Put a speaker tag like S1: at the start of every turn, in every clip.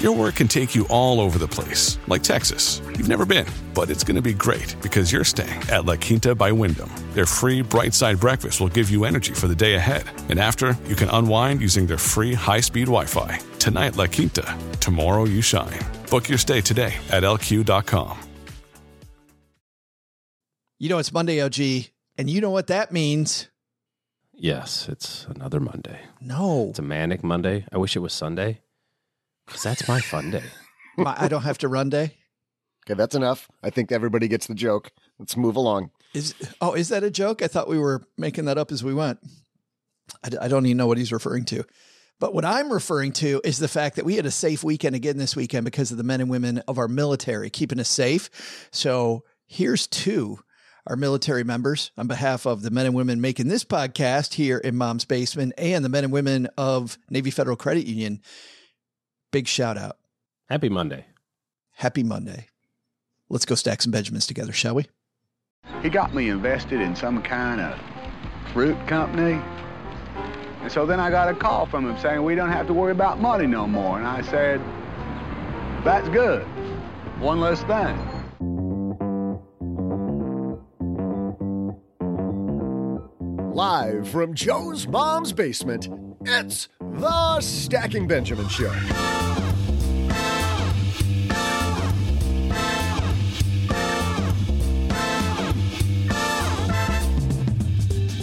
S1: Your work can take you all over the place, like Texas. You've never been, but it's going to be great because you're staying at La Quinta by Wyndham. Their free bright side breakfast will give you energy for the day ahead. And after, you can unwind using their free high speed Wi Fi. Tonight, La Quinta. Tomorrow, you shine. Book your stay today at lq.com.
S2: You know, it's Monday, OG, and you know what that means.
S3: Yes, it's another Monday.
S2: No,
S3: It's a manic Monday. I wish it was Sunday because that's my fun day.
S2: My- I don't have to run day.
S4: Okay, that's enough. I think everybody gets the joke. Let's move along.
S2: Is oh, is that a joke? I thought we were making that up as we went. I, I don't even know what he's referring to. But what I'm referring to is the fact that we had a safe weekend again this weekend because of the men and women of our military keeping us safe. So here's to our military members on behalf of the men and women making this podcast here in Mom's Basement and the men and women of Navy Federal Credit Union. Big shout out.
S3: Happy Monday.
S2: Happy Monday. Let's go stack some Benjamins together, shall we?
S5: He got me invested in some kind of fruit company. And so then I got a call from him saying, we don't have to worry about money no more. And I said, that's good. One less thing.
S4: Live from Joe's mom's basement, it's the Stacking Benjamin Show.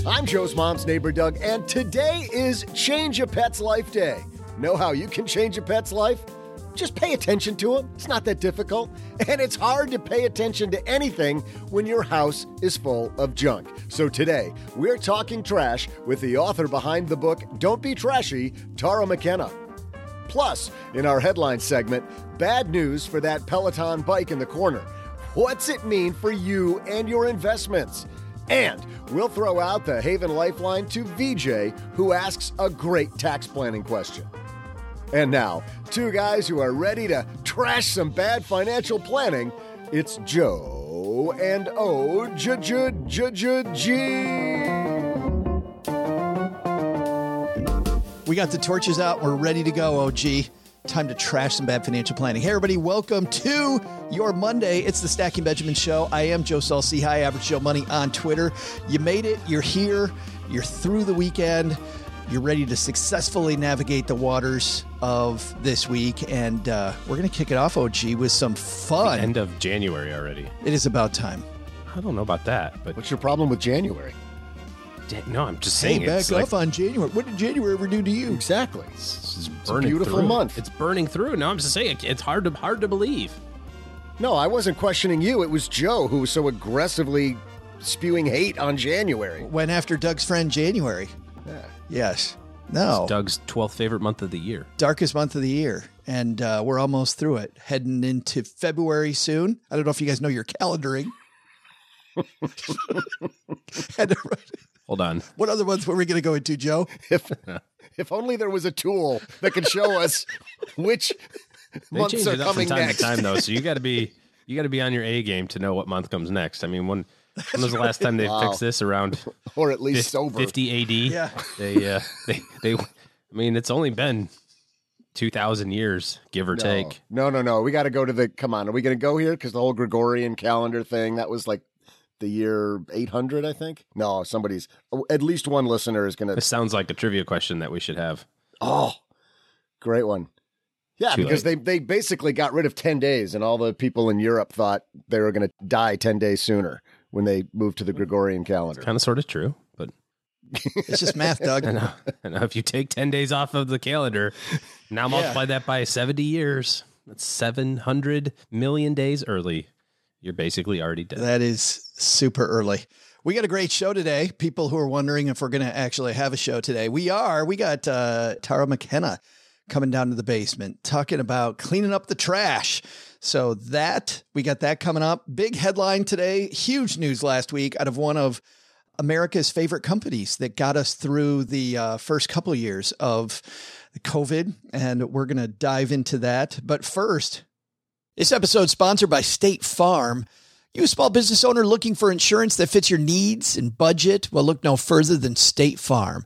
S4: I'm Joe's mom's neighbor, Doug, and today is Change a Pet's Life Day. Know how you can change a pet's life? Just pay attention to them. It's not that difficult. And it's hard to pay attention to anything when your house is full of junk. So today, we're talking trash with the author behind the book Don't Be Trashy, Tara McKenna. Plus, in our headline segment, bad news for that Peloton bike in the corner. What's it mean for you and your investments? And we'll throw out the Haven Lifeline to VJ, who asks a great tax planning question. And now, two guys who are ready to trash some bad financial planning. It's Joe and O J J J J G.
S2: We got the torches out. We're ready to go, OG. Time to trash some bad financial planning. Hey, everybody, welcome to your Monday. It's the Stacking Benjamin Show. I am Joe Saul-Sehy, High Average Joe Money on Twitter. You made it. You're here. You're through the weekend. You're ready to successfully navigate the waters of this week. And uh, we're going to kick it off, OG, with some fun.
S3: End of January already.
S2: it is about time.
S3: I don't know about that, but
S4: What's your problem with January?
S3: no, I'm just
S2: Hey,
S3: saying
S2: back
S3: it's
S2: off
S3: like,
S2: on January. What did January ever do to you?
S4: Exactly.
S3: it's, it's
S4: a
S3: burning
S4: beautiful
S3: through.
S4: month.
S3: It's burning through. No, I'm just saying it's hard to hard to believe.
S4: No, I wasn't questioning you. It was Joe who was so aggressively spewing hate on January.
S2: Went after Doug's friend January.
S4: Yeah.
S2: Yes. No.
S3: Doug's 12th favorite month of the year.
S2: darkest month of the year, and uh, we're almost through it. Heading into February soon. I don't know if you guys know your calendaring.
S3: Hold on.
S2: what other ones were we going to go into, Joe?
S4: If if only there was a tool that could show us which
S3: They
S4: months
S3: change
S4: are
S3: it up from
S4: coming
S3: time
S4: next.
S3: to time though, so you got to be you got to be on your A game to know what month comes next. I mean, when when was the last time they
S4: Wow.
S3: fixed this around
S4: or at least
S3: fif-
S4: sober.
S3: 50 AD?
S2: Yeah.
S3: They uh they they I mean, it's only been 2000 years, give or
S4: no.
S3: take.
S4: No, no, no. We got to go to the. Come on, are we going to go here? Because the whole Gregorian calendar thing that was like the year 800, I think. No, somebody's at least one listener is going to.
S3: This sounds like a trivia question that we should have.
S4: Oh, great one. Yeah,
S3: Too
S4: because they they basically got rid of 10 days, and all the people in Europe thought they were going to die 10 days sooner when they moved to the Gregorian calendar.
S3: Kind of sort of true, but
S2: It's just math, Doug.
S3: I know. I know. If you take 10 days off of the calendar, now multiply that by 70 years. That's 700 million days early. You're basically already dead.
S2: That is super early. We got a great show today. People who are wondering if we're going to actually have a show today, we are. We got uh, Tara McKenna coming down to the basement talking about cleaning up the trash. So that we got that coming up. Big headline today. Huge news last week out of one of America's favorite companies that got us through the uh, first couple years of COVID, and we're going to dive into that. But first, this episode sponsored by State Farm. You a small business owner looking for insurance that fits your needs and budget? Well, look no further than State Farm.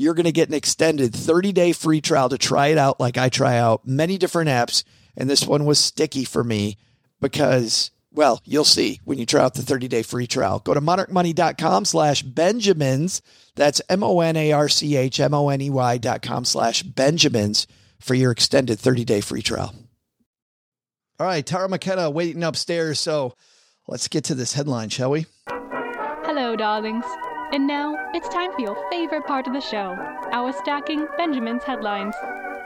S2: you're going to get an extended 30 day free trial to try it out like I try out many different apps. And this one was sticky for me because, well, you'll see when you try out the 30 day free trial. Go to monarchmoney.com slash Benjamins. That's M O N A R C H M O N E Y dot com slash Benjamins for your extended 30 day free trial. All right, Tara McKenna waiting upstairs. So let's get to this headline, shall we?
S6: Hello, darlings. And now it's time for your favorite part of the show our Stacking Benjamin's headlines.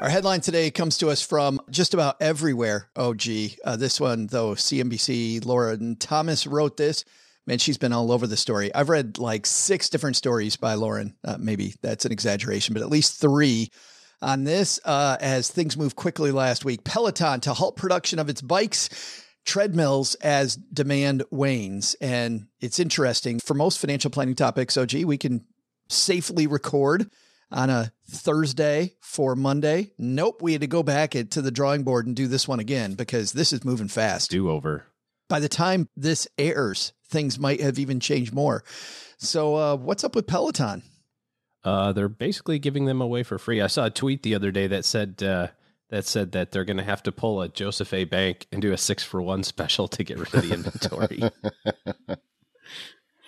S2: Our headline today comes to us from just about everywhere. Oh, gee. Uh, this one, though, CNBC, Lauren Thomas wrote this. Man, she's been all over the story. I've read like six different stories by Lauren. Uh, maybe that's an exaggeration, but at least three on this uh, as things move quickly last week. Peloton to halt production of its bikes treadmills as demand wanes. And it's interesting for most financial planning topics. OG, we can safely record on a Thursday for Monday. Nope, we had to go back to the drawing board and do this one again because this is moving fast.
S3: Do over.
S2: By the time this airs, things might have even changed more. So, uh, what's up with Peloton?
S3: Uh, they're basically giving them away for free. I saw a tweet the other day that said uh, that said that they're going to have to pull a Joseph A. Bank and do a six for one special to get rid of the inventory.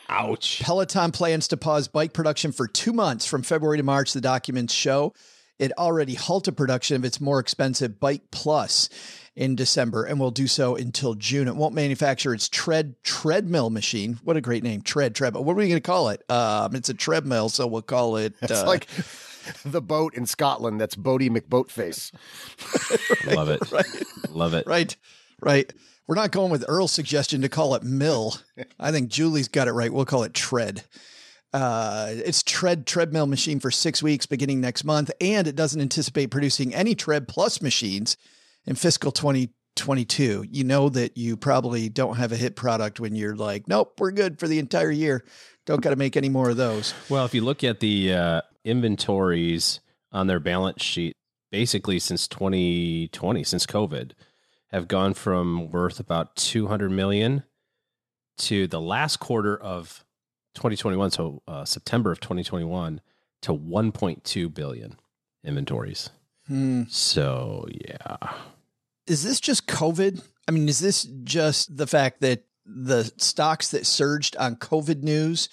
S3: Ouch.
S2: Peloton plans to pause bike production for two months from February to March, the documents show. It already halted production of its more expensive Bike Plus in December and will do so until June. It won't manufacture its tread treadmill machine. What a great name, tread treadmill. What are we going to call it? Um, it's a treadmill, so we'll call it.
S4: It's uh, like the boat in Scotland. That's Boaty McBoatface.
S3: Love it. Right. Love it.
S2: Right. Right. We're not going with Earl's suggestion to call it mill. I think Julie's got it right. We'll call it tread. Uh, it's tread treadmill machine for six weeks beginning next month, and it doesn't anticipate producing any tread plus machines in fiscal 2022. You know that you probably don't have a hit product when you're like, nope, we're good for the entire year. Don't got to make any more of those.
S3: Well, if you look at the uh, inventories on their balance sheet, basically since 2020, since COVID, have gone from worth about 200 million to the last quarter of 2021, so uh, September of 2021, to 1.2 billion inventories.
S2: Hmm.
S3: So yeah,
S2: Is this just COVID? I mean, is this just the fact that the stocks that surged on COVID news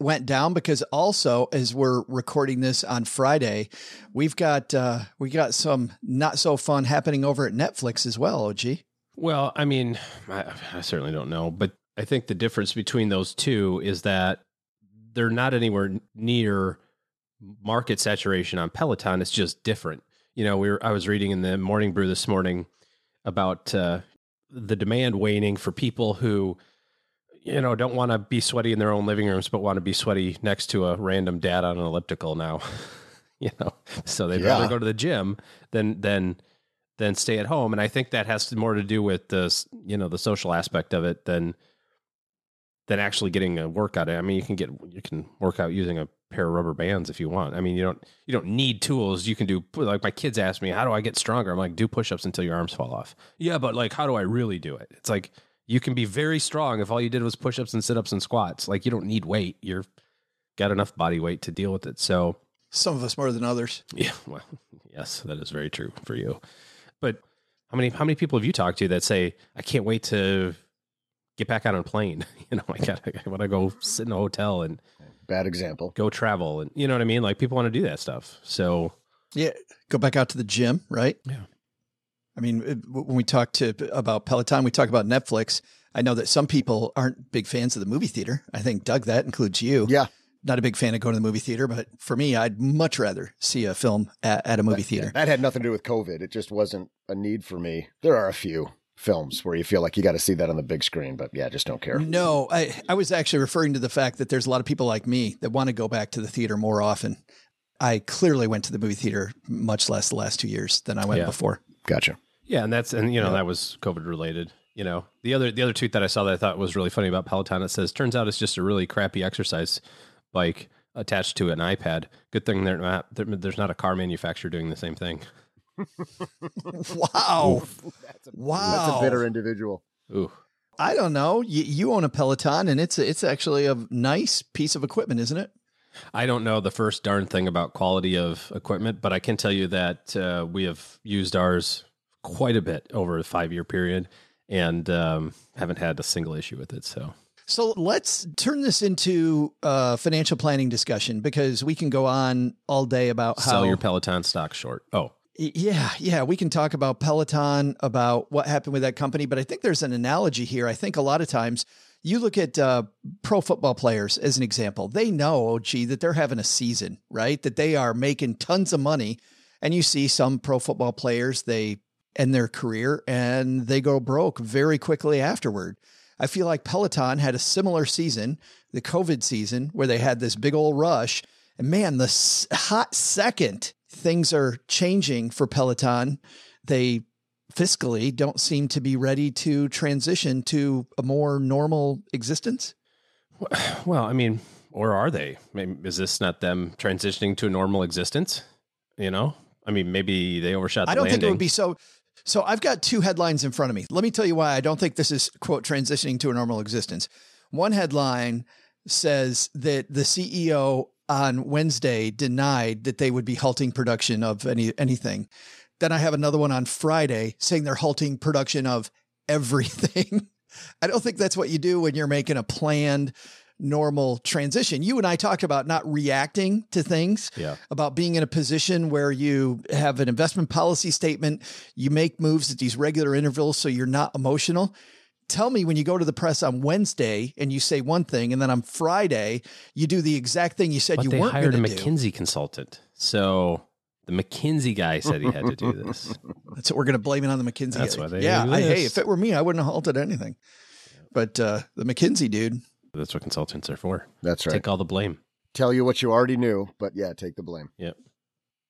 S2: went down? Because also, as we're recording this on Friday, we've got uh, we got some not so fun happening over at Netflix as well. Og.
S3: Well, I mean, I, I certainly don't know, but I think the difference between those two is that they're not anywhere near market saturation on Peloton. It's just different. You know, we were I was reading in the Morning Brew this morning about uh, the demand waning for people who you know don't want to be sweaty in their own living rooms, but want to be sweaty next to a random dad on an elliptical now. you know, so they'd
S4: Yeah.
S3: rather go to the gym than than than stay at home. And I think that has more to do with the you know the social aspect of it than than actually getting a workout. I mean, you can get you can work out using a pair of rubber bands if you want. I mean, you don't you don't need tools. You can do like my kids ask me, how do I get stronger? I'm like, do push-ups until your arms fall off. Yeah, but like, how do I really do it? It's like you can be very strong if all you did was push-ups and sit-ups and squats. Like you don't need weight. You're got enough body weight to deal with it. So
S2: Some of us more than others.
S3: yeah, well, yes, that is very true for you. But how many how many people have you talked to that say, I can't wait to get back out on a plane? You know, I got I want to go sit in a hotel and
S4: Bad example.
S3: go travel, and you know what I mean. Like people want to do that stuff. So
S2: Yeah, go back out to the gym, right?
S3: Yeah.
S2: I mean, when we talk to about Peloton, we talk about Netflix. I know that some people aren't big fans of the movie theater. I think Doug, that includes you.
S4: Yeah.
S2: Not a big fan of going to the movie theater, but for me, I'd much rather see a film at, at a movie theater.
S4: That had nothing to do with COVID. It just wasn't a need for me. There are a few films where you feel like you got to see that on the big screen, but yeah, just don't care.
S2: No, I, I was actually referring to the fact that there's a lot of people like me that want to go back to the theater more often. I clearly went to the movie theater much less the last two years than I went
S3: Yeah.
S2: before.
S4: Gotcha.
S3: yeah, and that's and you know that was COVID related. You know the other the other tweet that I saw that I thought was really funny about Peloton. It says, "Turns out it's just a really crappy exercise bike attached to an iPad. Good thing they're not, there- there's not a car manufacturer doing the same thing."
S2: Wow. wow.
S4: That's a bitter individual.
S3: Ooh.
S2: I don't know. You, you own a Peloton, and it's it's actually a nice piece of equipment, isn't it?
S3: I don't know the first darn thing about quality of equipment, but I can tell you that uh, we have used ours quite a bit over a five year period and um, haven't had a single issue with it. So,
S2: So let's turn this into a financial planning discussion because we can go on all day about how.
S3: sell your Peloton stock short. Oh,
S2: Yeah, yeah, we can talk about Peloton, about what happened with that company, but I think there's an analogy here. I think a lot of times you look at uh, pro football players as an example. They know, oh, gee, that they're having a season, right? That they are making tons of money. And you see some pro football players, they end their career and they go broke very quickly afterward. I feel like Peloton had a similar season, the COVID season, where they had this big old rush. And man, the hot second things are changing for Peloton, they fiscally don't seem to be ready to transition to a more normal existence.
S3: well, I mean, or are they? Maybe, is this not them transitioning to a normal existence? You know, I mean, maybe they overshot. The
S2: I don't think it would be so. So I've got two headlines in front of me. Let me tell you why I don't think this is quote transitioning to a normal existence. One headline says that the CEO on Wednesday denied that they would be halting production of any anything. Then I have another one on Friday saying they're halting production of everything. I don't think that's what you do when you're making a planned normal transition. You and I talked about not reacting to things
S3: Yeah.
S2: about being in a position where you have an investment policy statement, you make moves at these regular intervals so you're not emotional. Tell me when you go to the press on Wednesday and you say one thing, and then on Friday you do the exact thing you said
S3: But
S2: you
S3: they
S2: weren't
S3: hired a
S2: going to do.
S3: McKinsey consultant, so the McKinsey guy said he had to do this.
S2: That's what we're going to blame it on the McKinsey.
S3: That's
S2: guy.
S3: why they
S2: yeah.
S3: do
S2: I, hey, if it were me, I wouldn't have halted anything. But uh, the McKinsey dude,
S3: That's what consultants are for.
S4: That's right.
S3: Take all the blame.
S4: Tell you what you already knew, but yeah, take the blame.
S3: Yep.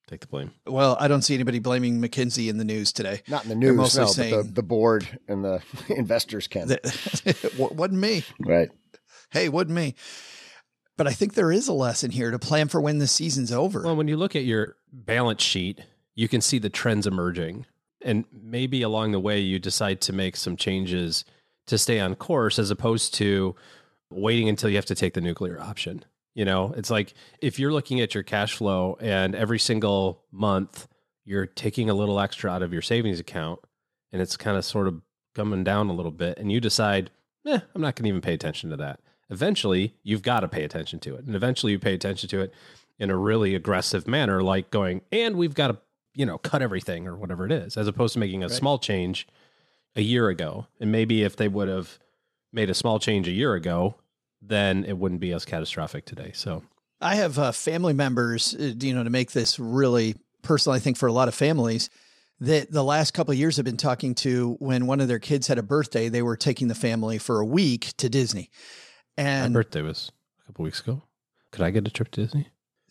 S3: Take the blame.
S2: well, I don't see anybody blaming McKinsey in the news today.
S4: Not in the
S2: They're
S4: news,
S2: mostly
S4: no, but
S2: saying-
S4: the, the board and the investors can.
S2: That wasn't me.
S4: right.
S2: Hey, wasn't me. But I think there is a lesson here to plan for when the season's over.
S3: Well, when you look at your balance sheet, you can see the trends emerging. And maybe along the way, you decide to make some changes to stay on course as opposed to waiting until you have to take the nuclear option. You know, it's like if you're looking at your cash flow and every single month you're taking a little extra out of your savings account and it's kind of sort of coming down a little bit and you decide, eh, I'm not going to even pay attention to that. Eventually, you've got to pay attention to it. And eventually you pay attention to it in a really aggressive manner, like going, and we've got to, you know, cut everything or whatever it is, as opposed to making a
S2: Right.
S3: small change a year ago. And maybe if they would have made a small change a year ago, then it wouldn't be as catastrophic today. So
S2: I have uh, family members, uh, you know, to make this really personal, I think for a lot of families that the last couple of years have been talking to when one of their kids had a birthday, they were taking the family for a week to Disney.
S3: My birthday was a couple weeks ago. Could I get a trip to Disney?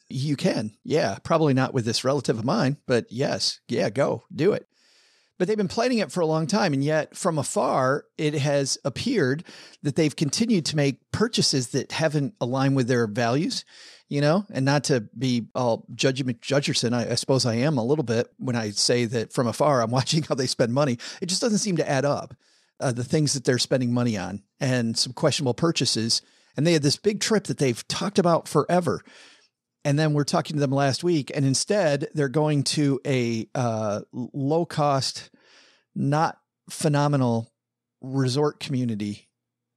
S2: you can, yeah, probably not with this relative of mine, but yes, yeah, go do it. But they've been planning it for a long time. And yet, from afar, it has appeared that they've continued to make purchases that haven't aligned with their values, you know, and not to be all judgy McJudgerson. I, I suppose I am a little bit when I say that from afar, I'm watching how they spend money. It just doesn't seem to add up. Uh, the things that they're spending money on and some questionable purchases. And they had this big trip that they've talked about forever. And then we're talking to them last week, and instead they're going to a uh, low cost, not phenomenal resort community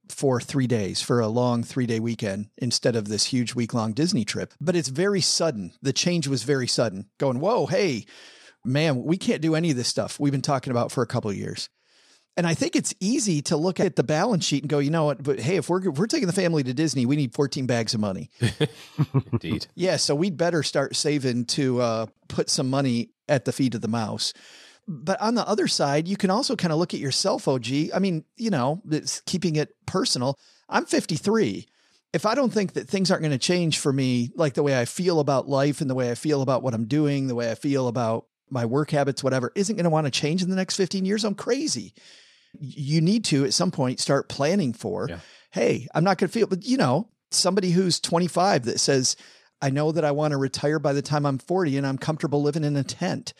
S2: for three days for a long three day weekend instead of this huge week long Disney trip. But it's very sudden. The change was very sudden. Going, whoa, hey, man, we can't do any of this stuff we've been talking about for a couple of years. And I think it's easy to look at the balance sheet and go, you know what? But hey, if we're if we're taking the family to Disney, we need 14 bags of money.
S3: Indeed.
S2: Yeah, so we'd better start saving to uh, put some money at the feet of the mouse. But on the other side, you can also kind of look at yourself, OG. I mean, you know, it's keeping it personal. I'm 53. If I don't think that things aren't going to change for me, like the way I feel about life and the way I feel about what I'm doing, the way I feel about my work habits, whatever, isn't going to want to change in the next 15 years, I'm crazy. You need to at some point start planning for,
S3: Yeah.
S2: hey, I'm not going to feel, but you know, somebody who's 25 that says, I know that I want to retire by the time I'm 40 and I'm comfortable living in a tent.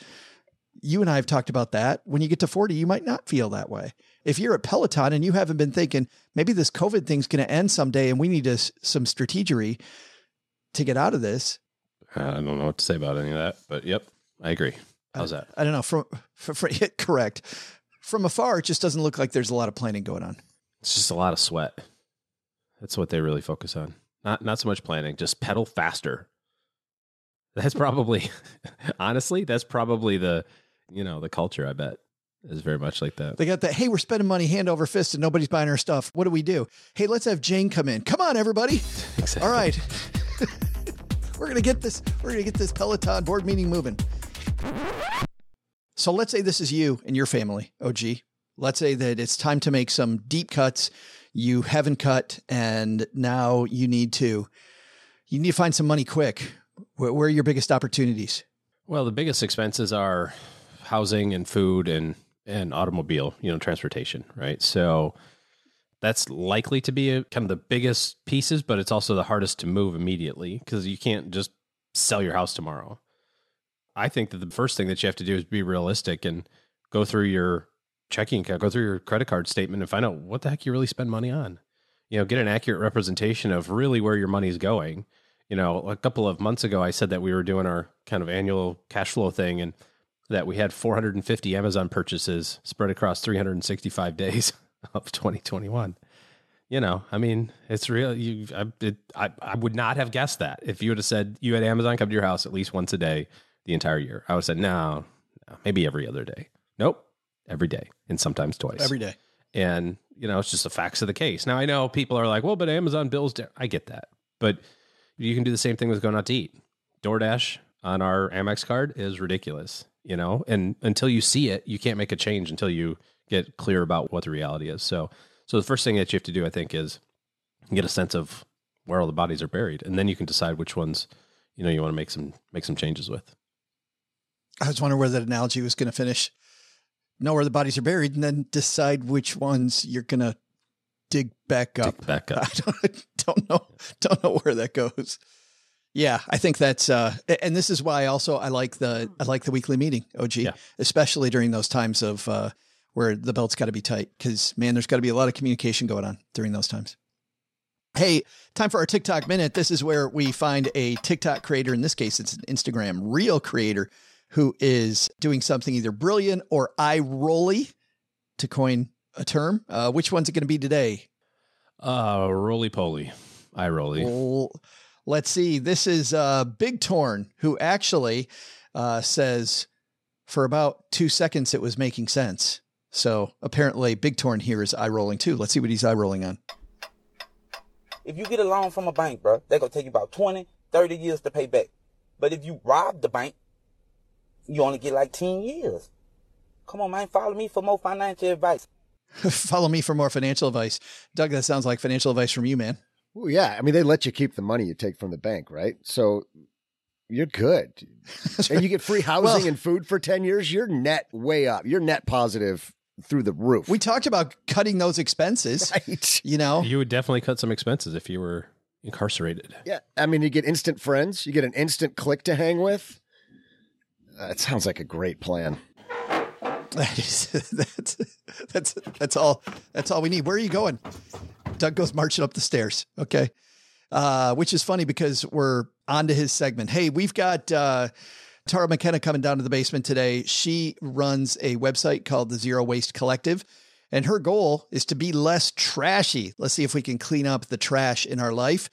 S2: You and I have talked about that. When you get to 40, you might not feel that way. If you're at Peloton and you haven't been thinking, maybe this COVID thing's going to end someday and we need some strategery to get out of this.
S3: I don't know what to say about any of that, but yep, I agree. How's that?
S2: I don't know. From, from, from correct. From afar, it just doesn't look like there's a lot of planning going on.
S3: It's just a lot of sweat. That's what they really focus on. Not not so much planning, just pedal faster. That's probably honestly, that's probably the you know, the culture, I bet, is very much like that.
S2: They got that. Hey, we're spending money hand over fist and nobody's buying our stuff. What do we do? Hey, let's have Jane come in. Come on, everybody.
S3: Exactly.
S2: All right. we're to get this we're going to get this Peloton board meeting moving. So let's say this is you and your family, OG. Let's say that it's time to make some deep cuts. You haven't cut and now you need to you need to find some money quick. Where, where are your biggest opportunities?
S3: Well, the biggest expenses are housing and food and and automobile, you know, transportation, right? So that's likely to be a, kind of the biggest pieces, but it's also the hardest to move immediately because you can't just sell your house tomorrow. I think that the first thing that you have to do is be realistic and go through your checking account, go through your credit card statement and find out what the heck you really spend money on. You know, get an accurate representation of really where your money's going. You know, a couple of months ago, I said that we were doing our kind of annual cash flow thing and that we had 450 Amazon purchases spread across 365 days of 2021. You know, I mean, it's real. You, I, it, I, I would not have guessed that if you would have said you had Amazon come to your house at least once a day the entire year. I would say, no, no, maybe every other day. Nope, every day and sometimes twice.
S2: Every day.
S3: And, you know, it's just the facts of the case. Now, I know people are like, well, but Amazon bills, down. I get that. But you can do the same thing with going out to eat. DoorDash on our Amex card is ridiculous, you know, and until you see it, you can't make a change until you get clear about what the reality is. So, so the first thing that you have to do, I think, is get a sense of where all the bodies are buried, and then you can decide which ones, you know, you want to make some make some changes with.
S2: I was wondering where that analogy was going to finish. Know where the bodies are buried, and then decide which ones you're going to dig back up.
S3: Dig back up.
S2: I don't, don't know. Don't know where that goes. Yeah, I think that's uh and this is why also I like the I like the weekly meeting, OG,
S3: Yeah.
S2: especially during those times of uh where the belt's got to be tight because, man, there's got to be a lot of communication going on during those times. Hey, time for our TikTok minute. This is where we find a TikTok creator. In this case, it's an Instagram real creator who is doing something either brilliant or eye rolly, to coin a term. Uh, which one's it going to be today?
S3: Uh, roly poly, eye rolly.
S2: Well, let's see. This is uh, Big Torn, who actually uh, says for about two seconds it was making sense. So apparently, Big Torn here is eye rolling too. Let's see what he's eye rolling on.
S7: If you get a loan from a bank, bro, they're going to take you about 20, 30 years to pay back. But if you rob the bank, you only get like 10 years. Come on, man. Follow me for more financial advice.
S2: Follow me for more financial advice. Doug, that sounds like financial advice from you, man.
S4: Well, yeah. I mean, they let you keep the money you take from the bank, right? So you're good. and you get free housing
S2: Well-
S4: and food for 10 years. You're net way up. You're net positive through the roof.
S2: We talked about cutting those expenses.
S4: right.
S2: You know,
S3: You would definitely cut some expenses if you were incarcerated.
S4: Yeah. I mean, you get instant friends, you get an instant clique to hang with. It sounds like a great plan.
S2: That is, that's that's that's all that's all we need. Where are you going? Doug goes marching up the stairs. Okay, uh, which is funny because we're on to his segment. Hey, we've got uh, Tara McKenna coming down to the basement today. She runs a website called the Zero Waste Collective, and her goal is to be less trashy. Let's see if we can clean up the trash in our life.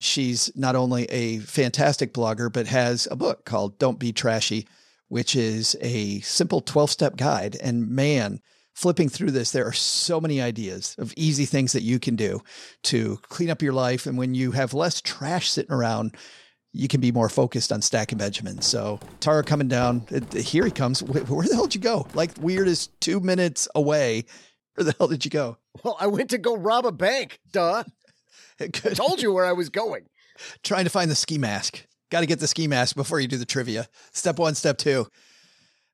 S2: She's not only a fantastic blogger, but has a book called Don't Be Trashy which is a simple 12 step guide. And man, flipping through this, there are so many ideas of easy things that you can do to clean up your life. And when you have less trash sitting around, you can be more focused on stacking Benjamin. So Tara coming down, here he comes. Where, the hell did you go? Like weird as two minutes away. Where the hell did you go?
S4: Well, I went to go rob a bank. Duh. I told you where I was going.
S2: Trying to find the ski mask. Got to get the ski mask before you do the trivia. Step one, step two.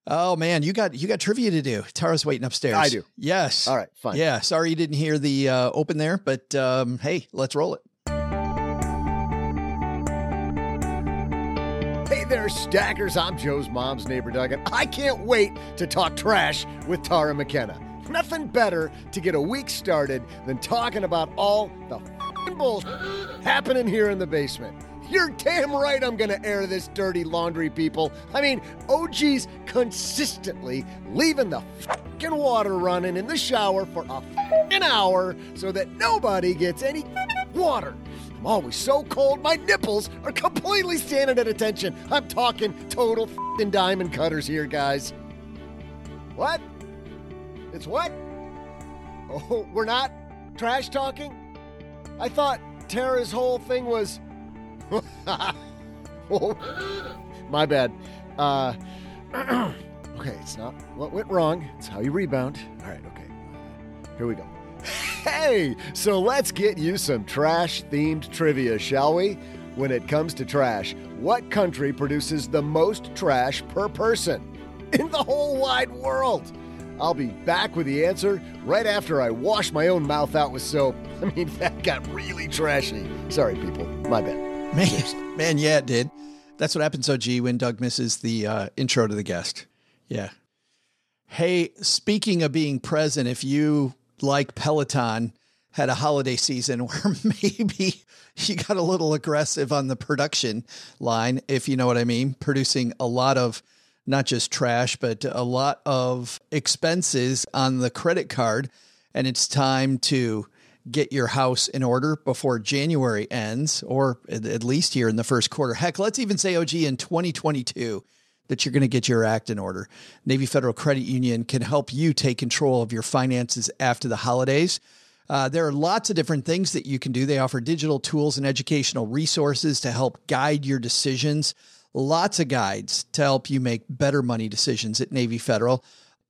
S2: Oh man, you got you got trivia to do. Tara's waiting upstairs.
S4: I do.
S2: Yes.
S4: All right, fine.
S2: Yeah. Sorry you didn't hear the uh, open there, but um, hey, let's roll it.
S4: Hey there, stackers. I'm Joe's mom's neighbor, Doug, and I can't wait to talk trash with Tara McKenna. Nothing better to get a week started than talking about all the bullshit happening here in the basement. You're damn right I'm gonna air this dirty laundry, people. I mean, OG's consistently leaving the fucking water running in the shower for a fucking hour so that nobody gets any water. I'm always so cold, my nipples are completely standing at attention. I'm talking total fing diamond cutters here, guys. What? It's what? Oh, we're not trash talking? I thought Tara's whole thing was. oh, my bad. Uh, okay, it's not what went wrong. It's how you rebound. All right, okay. Here we go. Hey, so let's get you some trash themed trivia, shall we? When it comes to trash, what country produces the most trash per person in the whole wide world? I'll be back with the answer right after I wash my own mouth out with soap. I mean, that got really trashy. Sorry, people. My bad.
S2: Man, man, yeah, it did. That's what happens, OG, when Doug misses the uh, intro to the guest. Yeah. Hey, speaking of being present, if you like Peloton, had a holiday season where maybe you got a little aggressive on the production line, if you know what I mean, producing a lot of not just trash, but a lot of expenses on the credit card. And it's time to get your house in order before January ends, or at least here in the first quarter. Heck, let's even say, OG, in 2022, that you're going to get your act in order. Navy Federal Credit Union can help you take control of your finances after the holidays. Uh, there are lots of different things that you can do. They offer digital tools and educational resources to help guide your decisions. Lots of guides to help you make better money decisions at Navy Federal.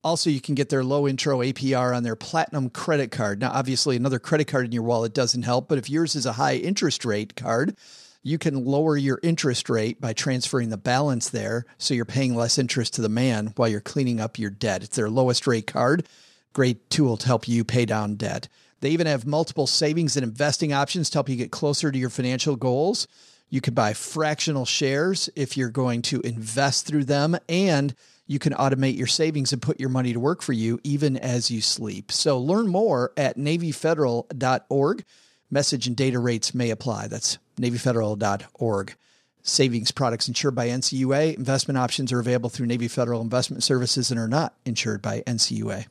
S2: Also, you can get their low intro APR on their platinum credit card. Now, obviously, another credit card in your wallet doesn't help, but if yours is a high interest rate card, you can lower your interest rate by transferring the balance there so you're paying less interest to the man while you're cleaning up your debt. It's their lowest rate card. Great tool to help you pay down debt. They even have multiple savings and investing options to help you get closer to your financial goals. You can buy fractional shares if you're going to invest through them, and you can automate your savings and put your money to work for you even as you sleep. So learn more at NavyFederal.org. Message and data rates may apply. That's NavyFederal.org. Savings products insured by NCUA. Investment options are available through Navy Federal Investment Services and are not insured by NCUA.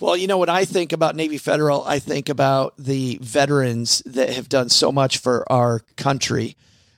S2: Well, you know, when I think about Navy Federal, I think about the veterans that have done so much for our country.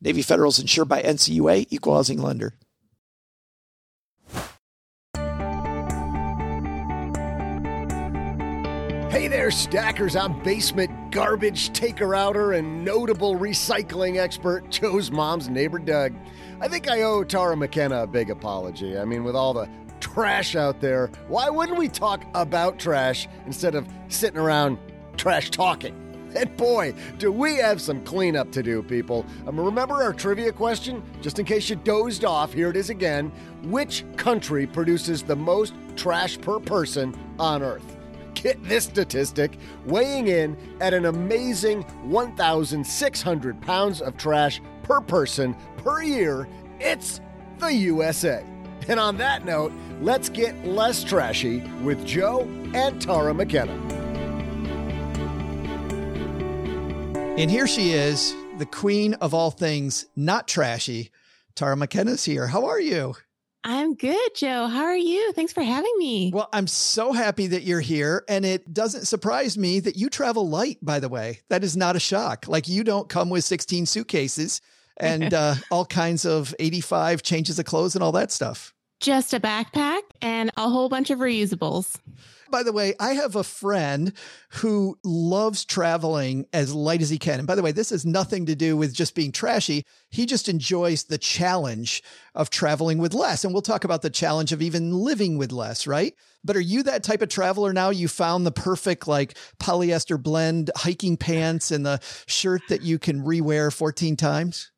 S2: Navy Federal is insured by NCUA, equal housing lender.
S4: Hey there, stackers. I'm basement garbage taker outer and notable recycling expert Joe's mom's neighbor Doug. I think I owe Tara McKenna a big apology. I mean, with all the trash out there, why wouldn't we talk about trash instead of sitting around trash talking? And boy, do we have some cleanup to do, people. Um, remember our trivia question? Just in case you dozed off, here it is again. Which country produces the most trash per person on Earth? Get this statistic weighing in at an amazing 1,600 pounds of trash per person per year. It's the USA. And on that note, let's get less trashy with Joe and Tara McKenna.
S2: And here she is, the queen of all things not trashy. Tara McKenna's here. How are you?
S8: I'm good, Joe. How are you? Thanks for having me.
S2: Well, I'm so happy that you're here. And it doesn't surprise me that you travel light, by the way. That is not a shock. Like you don't come with 16 suitcases and uh, all kinds of 85 changes of clothes and all that stuff.
S8: Just a backpack and a whole bunch of reusables.
S2: By the way, I have a friend who loves traveling as light as he can. And by the way, this has nothing to do with just being trashy. He just enjoys the challenge of traveling with less. And we'll talk about the challenge of even living with less, right? But are you that type of traveler now? You found the perfect like polyester blend hiking pants and the shirt that you can rewear 14 times?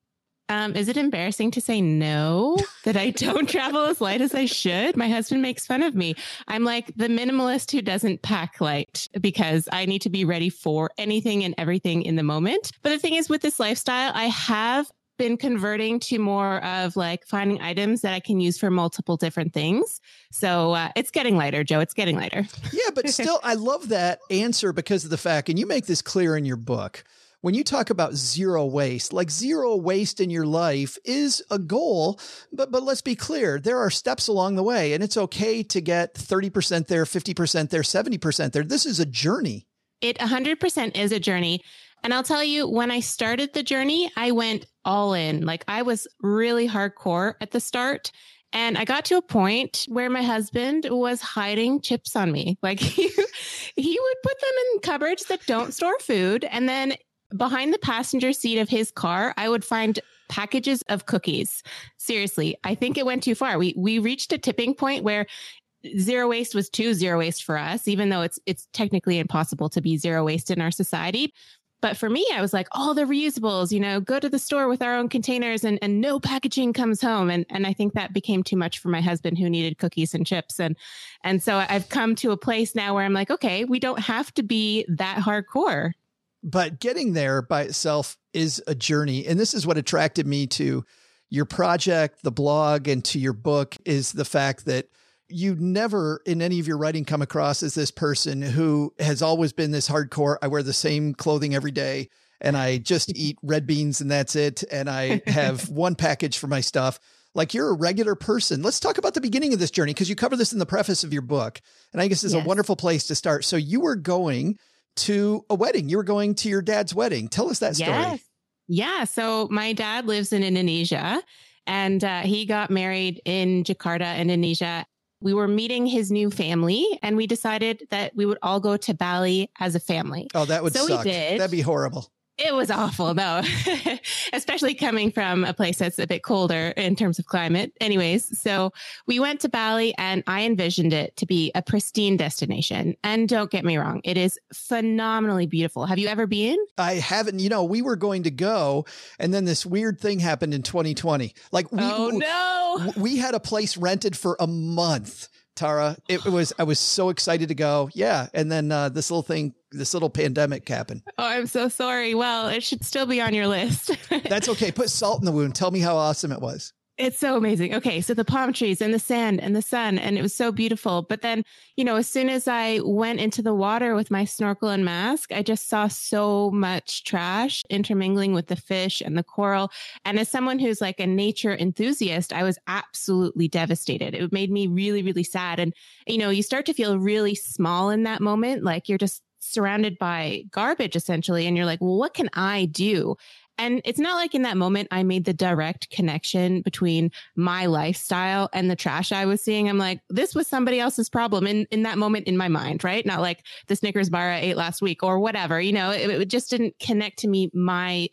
S8: Um, is it embarrassing to say no that I don't travel as light as I should? My husband makes fun of me. I'm like the minimalist who doesn't pack light because I need to be ready for anything and everything in the moment. But the thing is, with this lifestyle, I have been converting to more of like finding items that I can use for multiple different things. So uh, it's getting lighter, Joe. It's getting lighter.
S2: Yeah, but still, I love that answer because of the fact, and you make this clear in your book when you talk about zero waste, like zero waste in your life is a goal, but but let's be clear, there are steps along the way and it's okay to get 30% there, 50% there, 70% there. This is a journey.
S8: It 100% is a journey. And I'll tell you, when I started the journey, I went all in. Like I was really hardcore at the start. And I got to a point where my husband was hiding chips on me. Like he, he would put them in cupboards that don't store food. And then behind the passenger seat of his car, I would find packages of cookies. Seriously, I think it went too far. We we reached a tipping point where zero waste was too zero waste for us, even though it's it's technically impossible to be zero waste in our society. But for me, I was like, all the reusables, you know, go to the store with our own containers and, and no packaging comes home. And and I think that became too much for my husband who needed cookies and chips. And and so I've come to a place now where I'm like, okay, we don't have to be that hardcore
S2: but getting there by itself is a journey. And this is what attracted me to your project, the blog, and to your book is the fact that you never in any of your writing come across as this person who has always been this hardcore. I wear the same clothing every day and I just eat red beans and that's it. And I have one package for my stuff. Like you're a regular person. Let's talk about the beginning of this journey because you cover this in the preface of your book. And I guess it's
S8: Yes.
S2: a wonderful place to start. So you were going to a wedding. You were going to your dad's wedding. Tell us that story.
S8: Yes. Yeah. So my dad lives in Indonesia and uh, he got married in Jakarta, Indonesia. We were meeting his new family and we decided that we would all go to Bali as a family.
S2: Oh, that would
S8: So we
S2: suck.
S8: did.
S2: That'd be horrible.
S8: It was awful, though, especially coming from a place that's a bit colder in terms of climate. Anyways, so we went to Bali and I envisioned it to be a pristine destination. And don't get me wrong, it is phenomenally beautiful. Have you ever been?
S2: I haven't, you know, we were going to go and then this weird thing happened in 2020. Like we,
S8: oh, no.
S2: we had a place rented for a month. Tara, it was, I was so excited to go. Yeah. And then, uh, this little thing, this little pandemic happened.
S8: Oh, I'm so sorry. Well, it should still be on your list.
S2: That's okay. Put salt in the wound. Tell me how awesome it was.
S8: It's so amazing. Okay, so the palm trees and the sand and the sun, and it was so beautiful. But then, you know, as soon as I went into the water with my snorkel and mask, I just saw so much trash intermingling with the fish and the coral. And as someone who's like a nature enthusiast, I was absolutely devastated. It made me really, really sad. And, you know, you start to feel really small in that moment, like you're just surrounded by garbage essentially. And you're like, well, what can I do? And it's not like in that moment I made the direct connection between my lifestyle and the trash I was seeing. I'm like, this was somebody else's problem in, in that moment in my mind, right? Not like the Snickers bar I ate last week or whatever, you know, it, it just didn't connect to me, my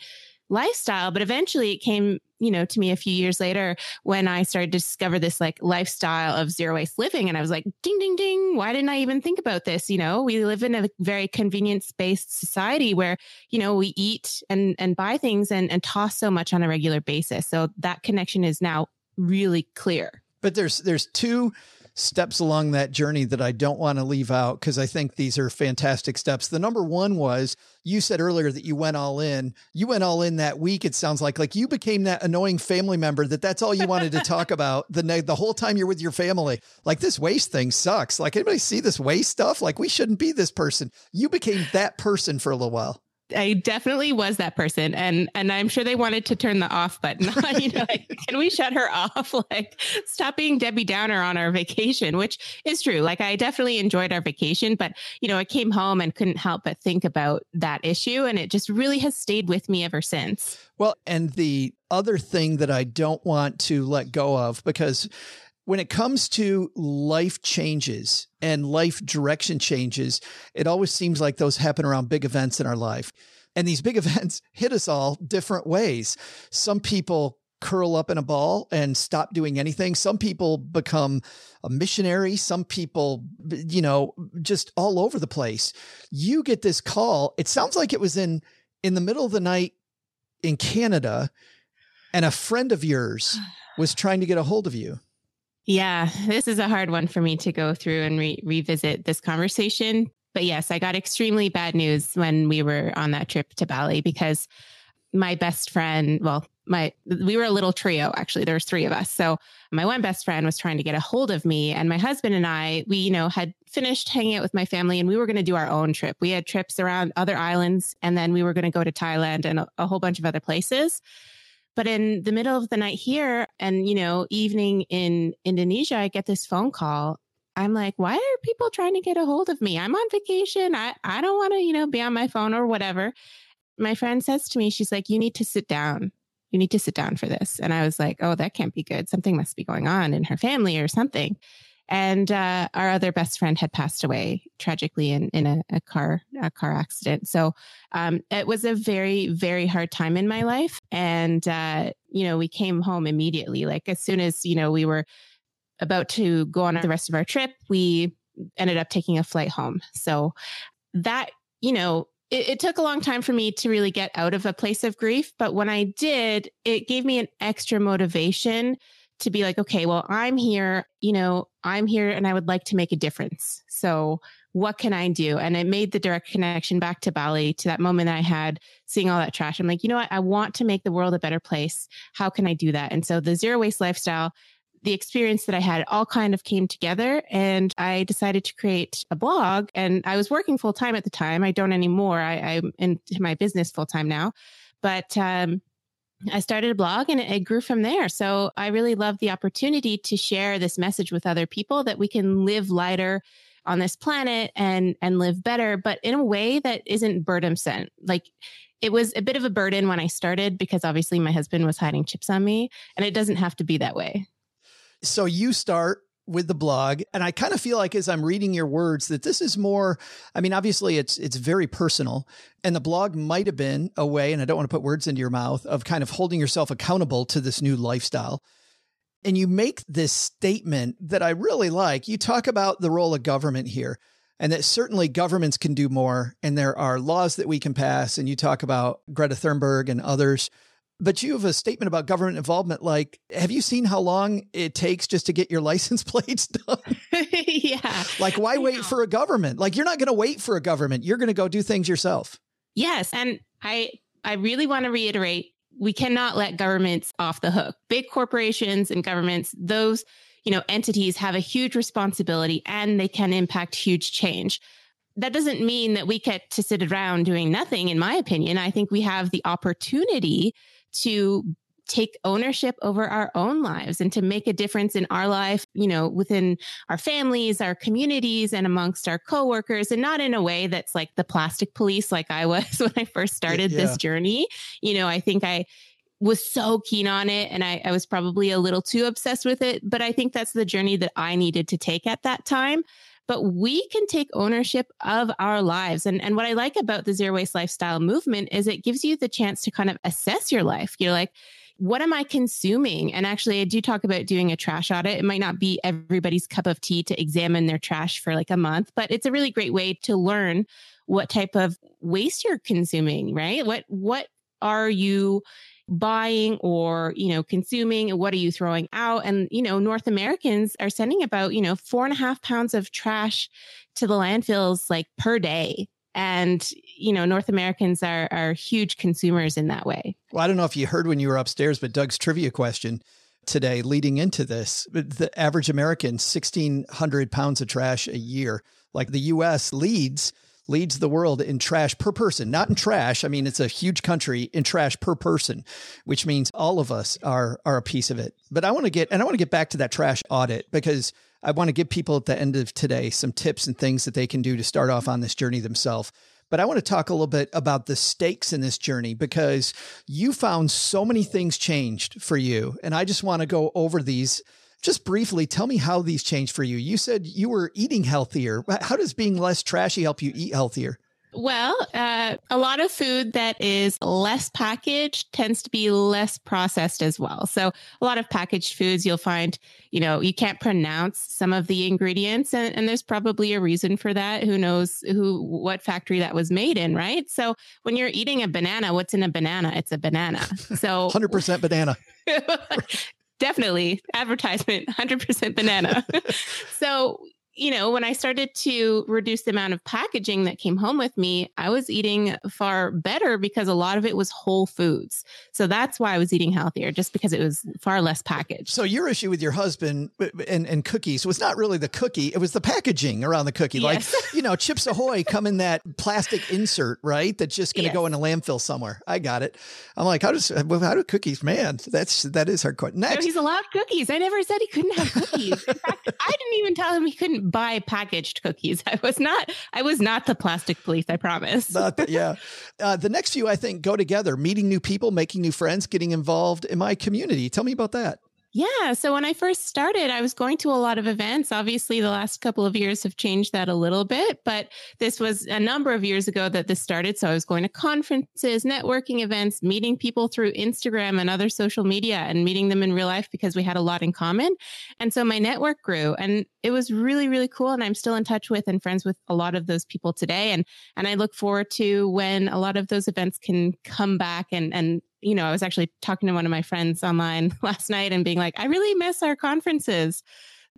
S8: lifestyle. But eventually it came, you know, to me a few years later when I started to discover this like lifestyle of zero waste living. And I was like, ding, ding, ding. Why didn't I even think about this? You know, we live in a very convenience based society where, you know, we eat and, and buy things and, and toss so much on a regular basis. So that connection is now really clear.
S2: But there's, there's two steps along that journey that I don't want to leave out because I think these are fantastic steps. The number one was you said earlier that you went all in. You went all in that week. It sounds like like you became that annoying family member that that's all you wanted to talk about the the whole time you're with your family. Like this waste thing sucks. Like anybody see this waste stuff? Like we shouldn't be this person. You became that person for a little while.
S8: I definitely was that person, and and I'm sure they wanted to turn the off button. on, you know, like, can we shut her off? Like, stop being Debbie Downer on our vacation, which is true. Like, I definitely enjoyed our vacation, but you know, I came home and couldn't help but think about that issue, and it just really has stayed with me ever since.
S2: Well, and the other thing that I don't want to let go of because when it comes to life changes and life direction changes, it always seems like those happen around big events in our life. And these big events hit us all different ways. Some people curl up in a ball and stop doing anything. Some people become a missionary. Some people, you know, just all over the place. You get this call. It sounds like it was in in the middle of the night in Canada and a friend of yours was trying to get a hold of you.
S8: Yeah, this is a hard one for me to go through and re- revisit this conversation. But yes, I got extremely bad news when we were on that trip to Bali because my best friend, well, my we were a little trio actually. There was three of us. So my one best friend was trying to get a hold of me, and my husband and I, we you know had finished hanging out with my family, and we were going to do our own trip. We had trips around other islands, and then we were going to go to Thailand and a, a whole bunch of other places. But in the middle of the night here, and you know, evening in Indonesia, I get this phone call. I'm like, why are people trying to get a hold of me? I'm on vacation. I, I don't want to, you know, be on my phone or whatever. My friend says to me, she's like, you need to sit down. You need to sit down for this. And I was like, oh, that can't be good. Something must be going on in her family or something. And uh, our other best friend had passed away tragically in, in a, a car a car accident. So um, it was a very very hard time in my life. And uh, you know, we came home immediately. Like as soon as you know we were about to go on the rest of our trip, we ended up taking a flight home. So that you know it, it, took a long time for me to really get out of a place of grief. But when I did, it gave me an extra motivation to be like, okay, well, I'm here, you know, I'm here and I would like to make a difference. So what can I do? And it made the direct connection back to Bali to that moment I had seeing all that trash. I'm like, you know what? I want to make the world a better place. How can I do that? And so the zero waste lifestyle the experience that I had all kind of came together and I decided to create a blog and I was working full time at the time. I don't anymore. I, I'm into my business full time now, but, um, I started a blog and it grew from there. So I really love the opportunity to share this message with other people that we can live lighter on this planet and and live better, but in a way that isn't burdensome. Like it was a bit of a burden when I started because obviously my husband was hiding chips on me, and it doesn't have to be that way.
S2: So you start with the blog and i kind of feel like as i'm reading your words that this is more i mean obviously it's it's very personal and the blog might have been a way and i don't want to put words into your mouth of kind of holding yourself accountable to this new lifestyle. And you make this statement that i really like. You talk about the role of government here and that certainly governments can do more and there are laws that we can pass and you talk about greta thunberg and others but you have a statement about government involvement. Like, have you seen how long it takes just to get your license plates done?
S8: yeah.
S2: Like, why wait for a government? Like, you're not going to wait for a government. You're going to go do things yourself.
S8: Yes. And I, I really want to reiterate we cannot let governments off the hook. Big corporations and governments, those, you know, entities have a huge responsibility and they can impact huge change that doesn't mean that we get to sit around doing nothing, in my opinion. I think we have the opportunity to take ownership over our own lives and to make a difference in our life, you know, within our families, our communities, and amongst our coworkers, and not in a way that's like the plastic police, like I was when I first started yeah. this journey. You know, I think I was so keen on it and I, I was probably a little too obsessed with it, but I think that's the journey that I needed to take at that time but we can take ownership of our lives. And, and what I like about the zero waste lifestyle movement is it gives you the chance to kind of assess your life. You're like, what am I consuming? And actually, I do talk about doing a trash audit. It might not be everybody's cup of tea to examine their trash for like a month, but it's a really great way to learn what type of waste you're consuming, right? What, what are you buying or, you know, consuming what are you throwing out? And, you know, North Americans are sending about, you know, four and a half pounds of trash to the landfills like per day. And, you know, North Americans are, are huge consumers in that way.
S2: Well, I don't know if you heard when you were upstairs, but Doug's trivia question today leading into this the average American, 1,600 pounds of trash a year. Like the US leads leads the world in trash per person, not in trash. I mean, it's a huge country in trash per person, which means all of us are are a piece of it. But I want to get and I want to get back to that trash audit because I want to give people at the end of today some tips and things that they can do to start off on this journey themselves. But I want to talk a little bit about the stakes in this journey because you found so many things changed for you. And I just want to go over these just briefly, tell me how these changed for you. You said you were eating healthier. How does being less trashy help you eat healthier?
S8: Well, uh, a lot of food that is less packaged tends to be less processed as well. So, a lot of packaged foods you'll find, you know, you can't pronounce some of the ingredients, and, and there's probably a reason for that. Who knows who, what factory that was made in, right? So, when you're eating a banana, what's in a banana? It's a banana. So,
S2: 100% banana.
S8: definitely. Advertisement 100% banana. So you know, when I started to reduce the amount of packaging that came home with me, I was eating far better because a lot of it was whole foods. So that's why I was eating healthier, just because it was far less packaged.
S2: So your issue with your husband and, and cookies was not really the cookie, it was the packaging around the cookie. Yes. Like, you know, Chips Ahoy come in that plastic insert, right? That's just going to yes. go in a landfill somewhere. I got it. I'm like, how does, how do cookies, man, that's, that is hardcore. Next.
S8: No, he's allowed cookies. I never said he couldn't have cookies. In fact, I didn't even tell him he couldn't buy packaged cookies. I was not. I was not the plastic police. I promise.
S2: Not the, yeah. Uh, the next few, I think, go together: meeting new people, making new friends, getting involved in my community. Tell me about that.
S8: Yeah. So when I first started, I was going to a lot of events. Obviously, the last couple of years have changed that a little bit, but this was a number of years ago that this started. So I was going to conferences, networking events, meeting people through Instagram and other social media and meeting them in real life because we had a lot in common. And so my network grew and it was really, really cool. And I'm still in touch with and friends with a lot of those people today. And, and I look forward to when a lot of those events can come back and, and you know, I was actually talking to one of my friends online last night and being like, I really miss our conferences.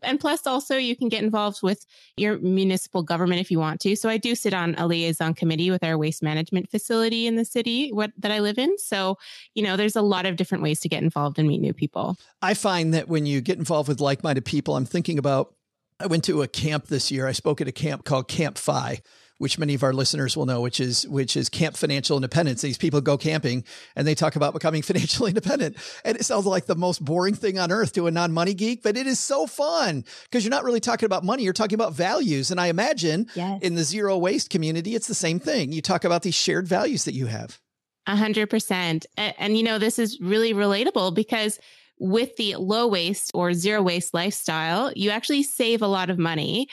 S8: And plus, also, you can get involved with your municipal government if you want to. So, I do sit on a liaison committee with our waste management facility in the city what, that I live in. So, you know, there's a lot of different ways to get involved and meet new people.
S2: I find that when you get involved with like minded people, I'm thinking about I went to a camp this year. I spoke at a camp called Camp Fi, which many of our listeners will know, which is which is Camp Financial Independence. These people go camping and they talk about becoming financially independent, and it sounds like the most boring thing on earth to a non-money geek, but it is so fun because you're not really talking about money; you're talking about values. And I imagine
S8: Yes.
S2: in the zero waste community, it's the same thing. You talk about these shared values that you have.
S8: A hundred percent. And you know, this is really relatable because with the low waste or zero waste lifestyle, you actually save a lot of money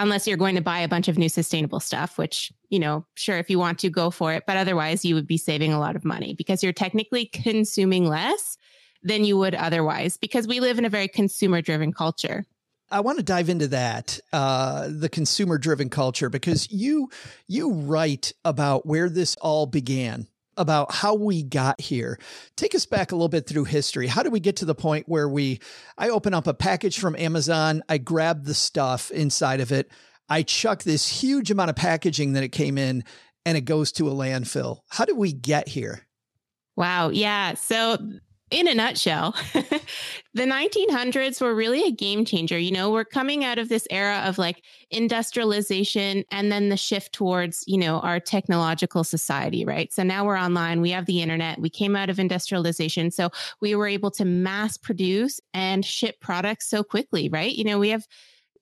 S8: unless you're going to buy a bunch of new sustainable stuff, which, you know, sure, if you want to go for it, but otherwise you would be saving a lot of money because you're technically consuming less than you would otherwise because we live in a very consumer driven culture.
S2: I want to dive into that, uh, the consumer driven culture, because you you write about where this all began, about how we got here. Take us back a little bit through history. How did we get to the point where we I open up a package from Amazon, I grab the stuff inside of it, I chuck this huge amount of packaging that it came in, and it goes to a landfill. How did we get here?
S8: Wow. Yeah. So, in a nutshell, the 1900s were really a game changer. You know, we're coming out of this era of like industrialization and then the shift towards, you know, our technological society, right? So now we're online, we have the internet, we came out of industrialization. So we were able to mass produce and ship products so quickly, right? You know, we have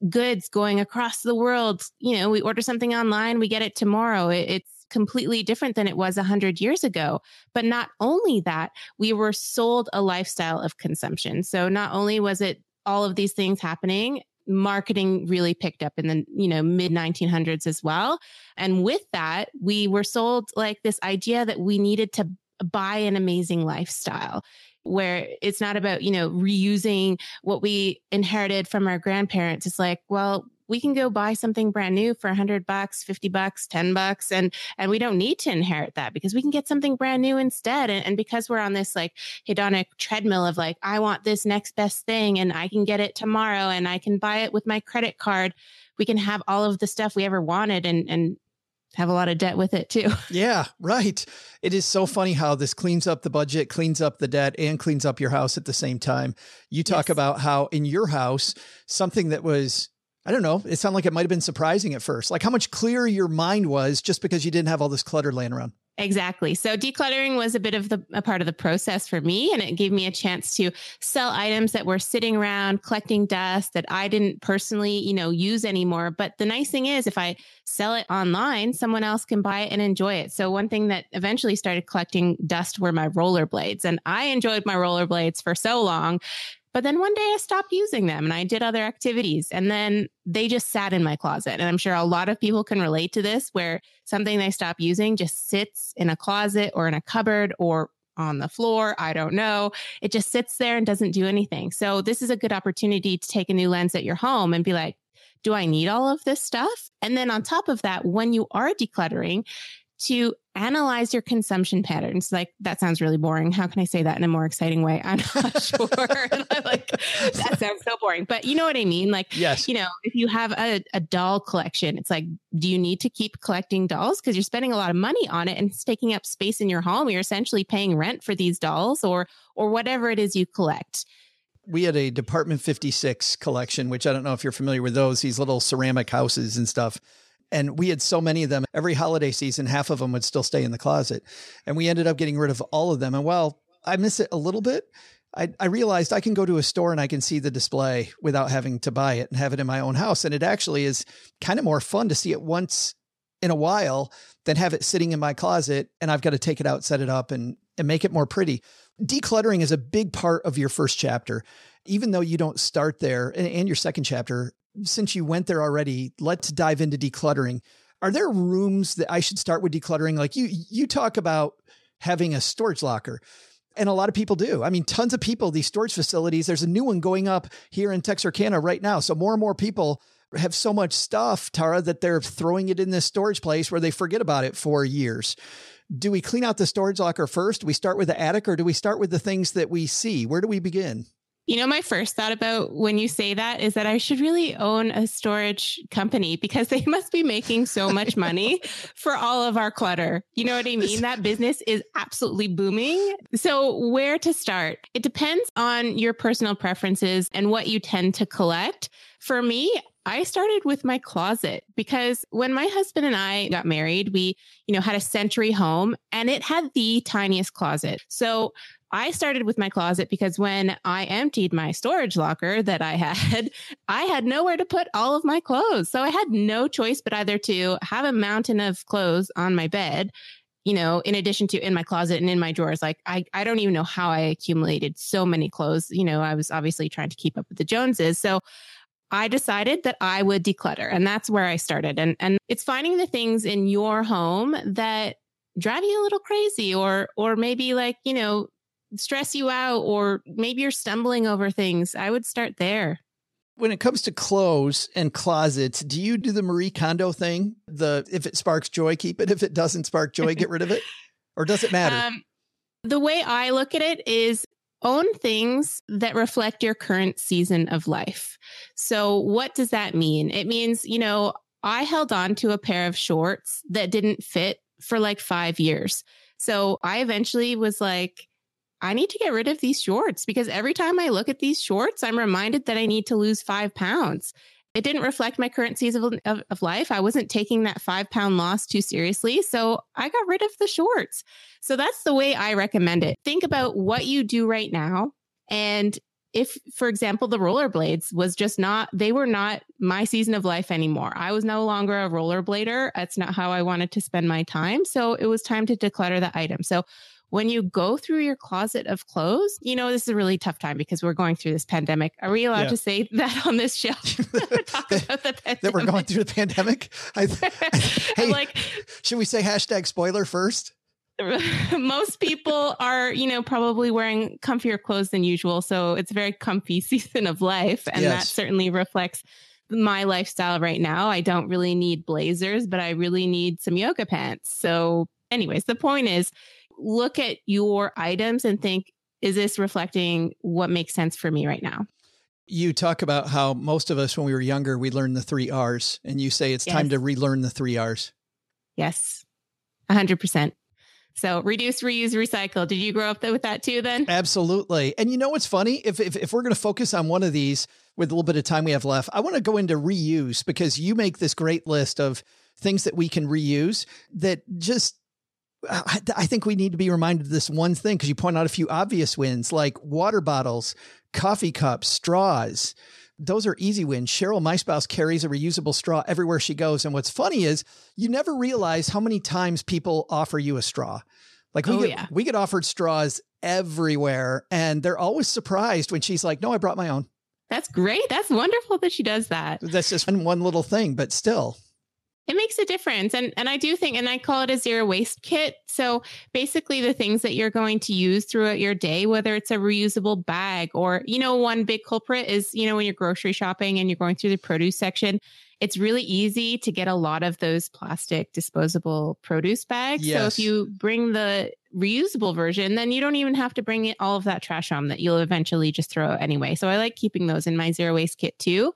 S8: goods going across the world. You know, we order something online, we get it tomorrow. It, it's completely different than it was 100 years ago. But not only that, we were sold a lifestyle of consumption. So not only was it all of these things happening, marketing really picked up in the you know mid 1900s as well and with that we were sold like this idea that we needed to buy an amazing lifestyle where it's not about you know reusing what we inherited from our grandparents it's like well we can go buy something brand new for 100 bucks 50 bucks 10 bucks and and we don't need to inherit that because we can get something brand new instead and, and because we're on this like hedonic treadmill of like i want this next best thing and i can get it tomorrow and i can buy it with my credit card we can have all of the stuff we ever wanted and and have a lot of debt with it too
S2: Yeah, right. It is so funny how this cleans up the budget, cleans up the debt, and cleans up your house at the same time. You talk
S8: Yes.
S2: about how in your house, something that was, I don't know, it sounded like it might have been surprising at first, like how much clearer your mind was just because you didn't have all this clutter laying around.
S8: Exactly. So decluttering was a bit of the a part of the process for me and it gave me a chance to sell items that were sitting around collecting dust that I didn't personally, you know, use anymore. But the nice thing is if I sell it online, someone else can buy it and enjoy it. So one thing that eventually started collecting dust were my rollerblades and I enjoyed my rollerblades for so long but then one day I stopped using them and I did other activities and then they just sat in my closet. And I'm sure a lot of people can relate to this where something they stop using just sits in a closet or in a cupboard or on the floor. I don't know. It just sits there and doesn't do anything. So this is a good opportunity to take a new lens at your home and be like, do I need all of this stuff? And then on top of that, when you are decluttering, to analyze your consumption patterns. Like that sounds really boring. How can I say that in a more exciting way? I'm not sure. I'm like that sounds so boring, but you know what I mean? Like,
S2: Yes.
S8: you know, if you have a, a doll collection, it's like, do you need to keep collecting dolls? Because you're spending a lot of money on it and it's taking up space in your home. You're essentially paying rent for these dolls or or whatever it is you collect.
S2: We had a Department 56 collection, which I don't know if you're familiar with those, these little ceramic houses and stuff. And we had so many of them. Every holiday season, half of them would still stay in the closet. And we ended up getting rid of all of them. And while I miss it a little bit, I, I realized I can go to a store and I can see the display without having to buy it and have it in my own house. And it actually is kind of more fun to see it once in a while than have it sitting in my closet and I've got to take it out, set it up, and, and make it more pretty. Decluttering is a big part of your first chapter. Even though you don't start there and, and your second chapter, since you went there already, let's dive into decluttering. Are there rooms that I should start with decluttering? Like you, you talk about having a storage locker. And a lot of people do. I mean, tons of people, these storage facilities, there's a new one going up here in Texarkana right now. So more and more people have so much stuff, Tara, that they're throwing it in this storage place where they forget about it for years. Do we clean out the storage locker first? Do we start with the attic or do we start with the things that we see? Where do we begin?
S8: You know, my first thought about when you say that is that I should really own a storage company because they must be making so much money for all of our clutter. You know what I mean? That business is absolutely booming. So, where to start? It depends on your personal preferences and what you tend to collect. For me, I started with my closet because when my husband and I got married, we, you know, had a century home and it had the tiniest closet. So I started with my closet because when I emptied my storage locker that I had, I had nowhere to put all of my clothes. So I had no choice but either to have a mountain of clothes on my bed, you know, in addition to in my closet and in my drawers. Like I, I don't even know how I accumulated so many clothes. You know, I was obviously trying to keep up with the Joneses. So I decided that I would declutter and that's where I started. And, and it's finding the things in your home that drive you a little crazy or, or maybe like, you know, stress you out or maybe you're stumbling over things. I would start there.
S2: When it comes to clothes and closets, do you do the Marie Kondo thing? The if it sparks joy, keep it. If it doesn't spark joy, get rid of it? Or does it matter? Um,
S8: the way I look at it is own things that reflect your current season of life. So, what does that mean? It means, you know, I held on to a pair of shorts that didn't fit for like five years. So, I eventually was like, I need to get rid of these shorts because every time I look at these shorts, I'm reminded that I need to lose five pounds. It didn't reflect my current season of, of, life. I wasn't taking that five pound loss too seriously. So I got rid of the shorts. So that's the way I recommend it. Think about what you do right now. And if, for example, the rollerblades was just not, they were not my season of life anymore. I was no longer a rollerblader. That's not how I wanted to spend my time. So it was time to declutter the item. So when you go through your closet of clothes, you know, this is a really tough time because we're going through this pandemic. Are we allowed yeah. to say that on this show?
S2: Talk that, that we're going through the pandemic? I, I, hey, like, should we say hashtag spoiler first?
S8: most people are, you know, probably wearing comfier clothes than usual. So it's a very comfy season of life. And yes. that certainly reflects my lifestyle right now. I don't really need blazers, but I really need some yoga pants. So, anyways, the point is look at your items and think, is this reflecting what makes sense for me right now?
S2: You talk about how most of us, when we were younger, we learned the three R's, and you say it's yes. time to relearn the three R's.
S8: Yes, 100%. So reduce, reuse, recycle. Did you grow up with that too then?
S2: Absolutely. And you know what's funny? If, if, if we're going to focus on one of these with a little bit of time we have left, I want to go into reuse because you make this great list of things that we can reuse that just I think we need to be reminded of this one thing because you point out a few obvious wins like water bottles, coffee cups, straws. Those are easy wins. Cheryl, my spouse, carries a reusable straw everywhere she goes. And what's funny is you never realize how many times people offer you a straw. Like we oh, get, yeah. we get offered straws everywhere and they're always surprised when she's like, no, I brought my own.
S8: That's great. That's wonderful that she does that.
S2: That's just one, one little thing, but still
S8: it makes a difference and and i do think and i call it a zero waste kit. So basically the things that you're going to use throughout your day whether it's a reusable bag or you know one big culprit is you know when you're grocery shopping and you're going through the produce section it's really easy to get a lot of those plastic disposable produce bags. Yes. so if you bring the reusable version then you don't even have to bring all of that trash home that you'll eventually just throw anyway. So i like keeping those in my zero waste kit too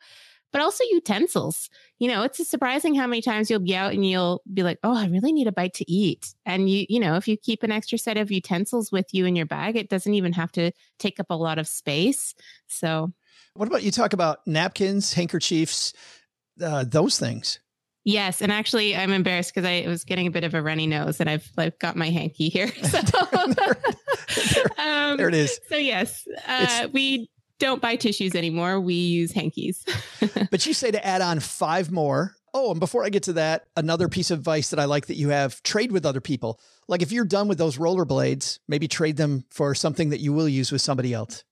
S8: but also utensils. You know, it's surprising how many times you'll be out and you'll be like, "Oh, I really need a bite to eat." And you, you know, if you keep an extra set of utensils with you in your bag, it doesn't even have to take up a lot of space. So,
S2: what about you talk about napkins, handkerchiefs, uh, those things?
S8: Yes, and actually, I'm embarrassed because I was getting a bit of a runny nose, and I've like got my hanky here. So
S2: there, there, um, there, it is.
S8: So yes, uh, we don't buy tissues anymore. We use hankies.
S2: but you say to add on five more. Oh, and before I get to that, another piece of advice that I like that you have trade with other people. Like if you're done with those rollerblades, maybe trade them for something that you will use with somebody else.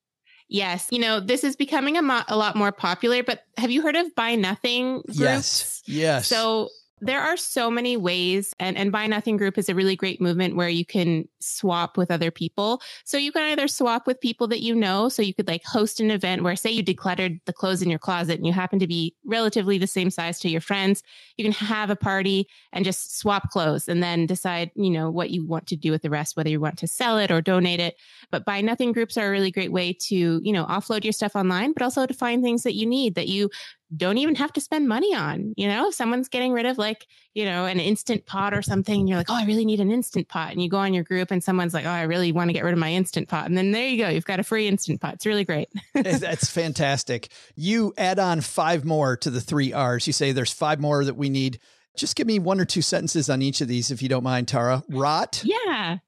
S8: Yes. You know, this is becoming a, mo- a lot more popular, but have you heard of Buy Nothing groups?
S2: Yes. Yes.
S8: So there are so many ways and, and buy nothing group is a really great movement where you can swap with other people. So you can either swap with people that you know. So you could like host an event where say you decluttered the clothes in your closet and you happen to be relatively the same size to your friends. You can have a party and just swap clothes and then decide you know what you want to do with the rest whether you want to sell it or donate it. But buy nothing groups are a really great way to you know offload your stuff online but also to find things that you need that you don't even have to spend money on. You know, if someone's getting rid of like, you know, an instant pot or something, and you're like, oh, I really need an instant pot. And you go on your group and someone's like, oh, I really want to get rid of my instant pot. And then there you go. You've got a free instant pot. It's really great.
S2: Eh, that's fantastic. You add on five more to the three R's. You say there's five more that we need. Just give me one or two sentences on each of these, if you don't mind, Tara. Rot.
S8: Yeah.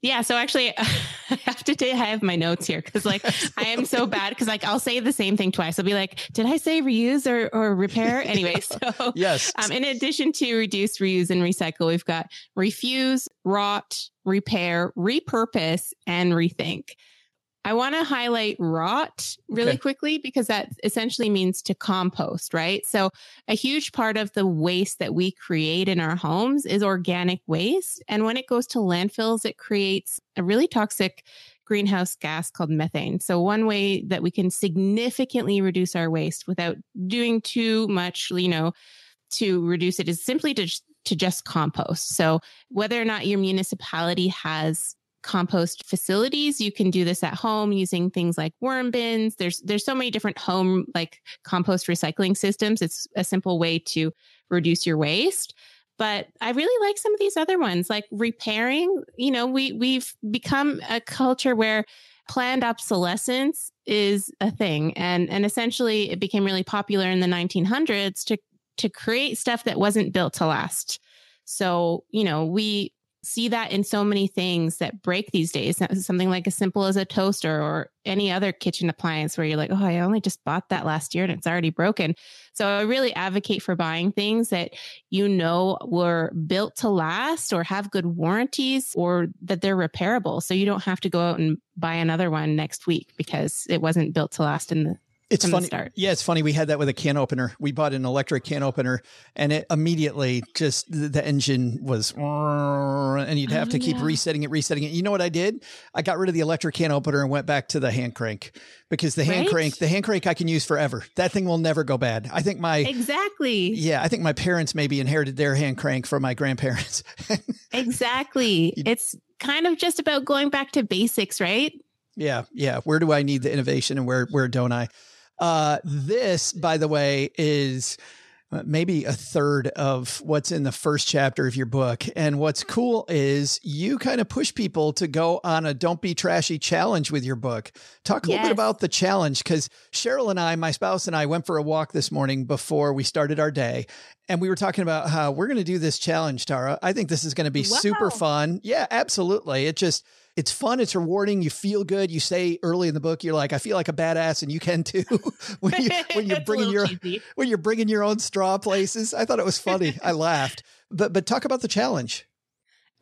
S8: Yeah, so actually, I have to say I have my notes here because like I am so bad because like I'll say the same thing twice. I'll be like, "Did I say reuse or or repair?" Anyway, so
S2: yes.
S8: Um, in addition to reduce, reuse, and recycle, we've got refuse, rot, repair, repurpose, and rethink. I want to highlight rot really
S2: Okay.
S8: quickly because that essentially means to compost, right? So, a huge part of the waste that we create in our homes is organic waste. And when it goes to landfills, it creates a really toxic greenhouse gas called methane. So, one way that we can significantly reduce our waste without doing too much, you know, to reduce it is simply to, to just compost. So, whether or not your municipality has compost facilities. You can do this at home using things like worm bins. There's there's so many different home like compost recycling systems. It's a simple way to reduce your waste. But i really like some of these other ones like repairing. You know we we've become a culture where planned obsolescence is a thing. And and essentially it became really popular in the 1900s to to create stuff that wasn't built to last. So you know we see that in so many things that break these days. Something like as simple as a toaster or any other kitchen appliance where you're like, oh, I only just bought that last year and it's already broken. So I really advocate for buying things that you know were built to last or have good warranties or that they're repairable. So you don't have to go out and buy another one next week because it wasn't built to last in the
S2: It's funny.
S8: start.
S2: Yeah, it's funny. We had that with a can opener. We bought an electric can opener, and it immediately just the, the engine was, and you'd have
S8: Oh,
S2: to keep
S8: yeah.
S2: resetting it, resetting it. You know what I did? I got rid of the electric can opener and went back to the hand crank because the hand
S8: Right?
S2: crank, the hand crank, I can use forever. That thing will never go bad. I think my.
S8: Exactly.
S2: Yeah, I think my parents maybe inherited their hand crank from my grandparents.
S8: Exactly. It's kind of just about going back to basics, right?
S2: Yeah, yeah. Where do I need the innovation and where where don't I? Uh, this, by the way, is uh, maybe a third of what's in the first chapter of your book. And what's cool is you kind of push people to go on a don't be trashy challenge with your book. Talk a little bit about the challenge because Cheryl and I, my spouse and I, went for a walk this morning before we started our day. And we were talking about how we're going to do this challenge, Tara. I think this is going to be super fun. Yeah, absolutely. It just, it's fun. It's rewarding. You feel good. You say early in the book, you're like, I feel like a badass, and you can too. when you when you're bringing your
S8: cheesy.
S2: when you're bringing your own straw places. I thought it was funny. I laughed. But but talk about the challenge.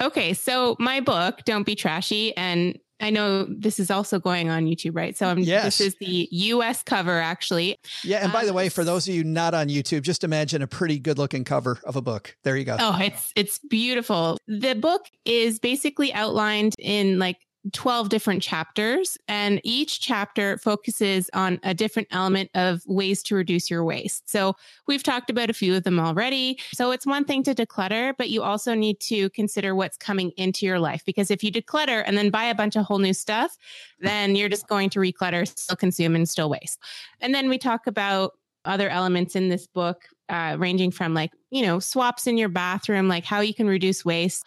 S8: Okay, so my book, Don't Be Trashy, and I know this is also going on YouTube, right? So I'm,
S2: Yes.
S8: this is the US cover, actually.
S2: Yeah. And by the
S8: Um,
S2: way, for those of you not on YouTube, just imagine a pretty good looking cover of a book. There you go.
S8: Oh, it's it's beautiful. The book is basically outlined in like 12 different chapters and each chapter focuses on a different element of ways to reduce your waste. So we've talked about a few of them already. So it's one thing to declutter, but you also need to consider what's coming into your life because if you declutter and then buy a bunch of whole new stuff, then you're just going to reclutter, still consume and still waste. And then we talk about other elements in this book, uh, ranging from like, you know, swaps in your bathroom, like how you can reduce waste.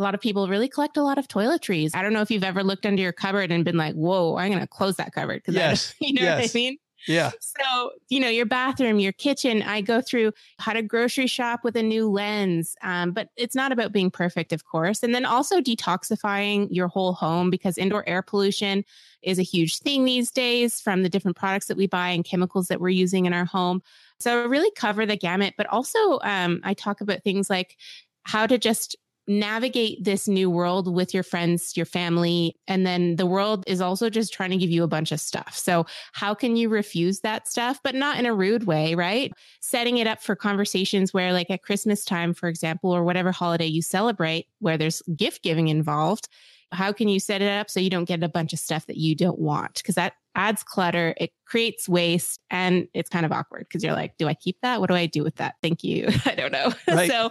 S8: A lot of people really collect a lot of toiletries. I don't know if you've ever looked under your cupboard and been like, whoa, I'm going to close that cupboard. Cause
S2: Yes,
S8: you know what
S2: yes.
S8: I mean?
S2: Yeah.
S8: So, you know, your bathroom, your kitchen, I go through how to grocery shop with a new lens. Um, but it's not about being perfect, of course. And then also detoxifying your whole home because indoor air pollution is a huge thing these days from the different products that we buy and chemicals that we're using in our home. So I really cover the gamut, but also um, I talk about things like how to just navigate this new world with your friends, your family. And then the world is also just trying to give you a bunch of stuff. So how can you refuse that stuff, but not in a rude way, right? Setting it up for conversations where like at Christmas time, for example, or whatever holiday you celebrate where there's gift giving involved. How can you set it up so you don't get a bunch of stuff that you don't want? Because that adds clutter, it creates waste, and it's kind of awkward because you're like, do I keep that? What do I do with that? Thank you. I don't know. Right. so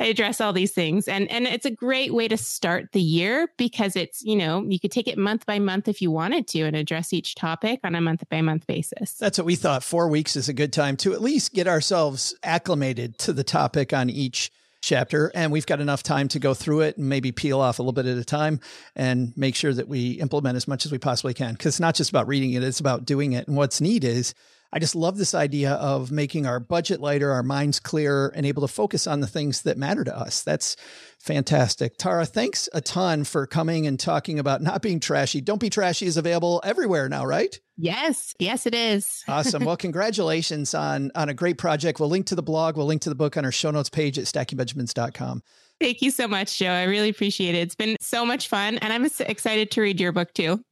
S8: I address all these things. And and it's a great way to start the year because it's, you know, you could take it month by month if you wanted to and address each topic on a month by month basis.
S2: That's what we thought. Four weeks is a good time to at least get ourselves acclimated to the topic on each chapter and we've got enough time to go through it and maybe peel off a little bit at a time and make sure that we implement as much as we possibly can because it's not just about reading it it's about doing it and what's neat is I just love this idea of making our budget lighter, our minds clearer, and able to focus on the things that matter to us. That's fantastic. Tara, thanks a ton for coming and talking about not being trashy. Don't be trashy is available everywhere now, right?
S8: Yes, yes, it is.
S2: awesome. Well, congratulations on on a great project. We'll link to the blog. We'll link to the book on our show notes page at stackingbenjamins.com.
S8: Thank you so much, Joe. I really appreciate it. It's been so much fun, and I'm excited to read your book too.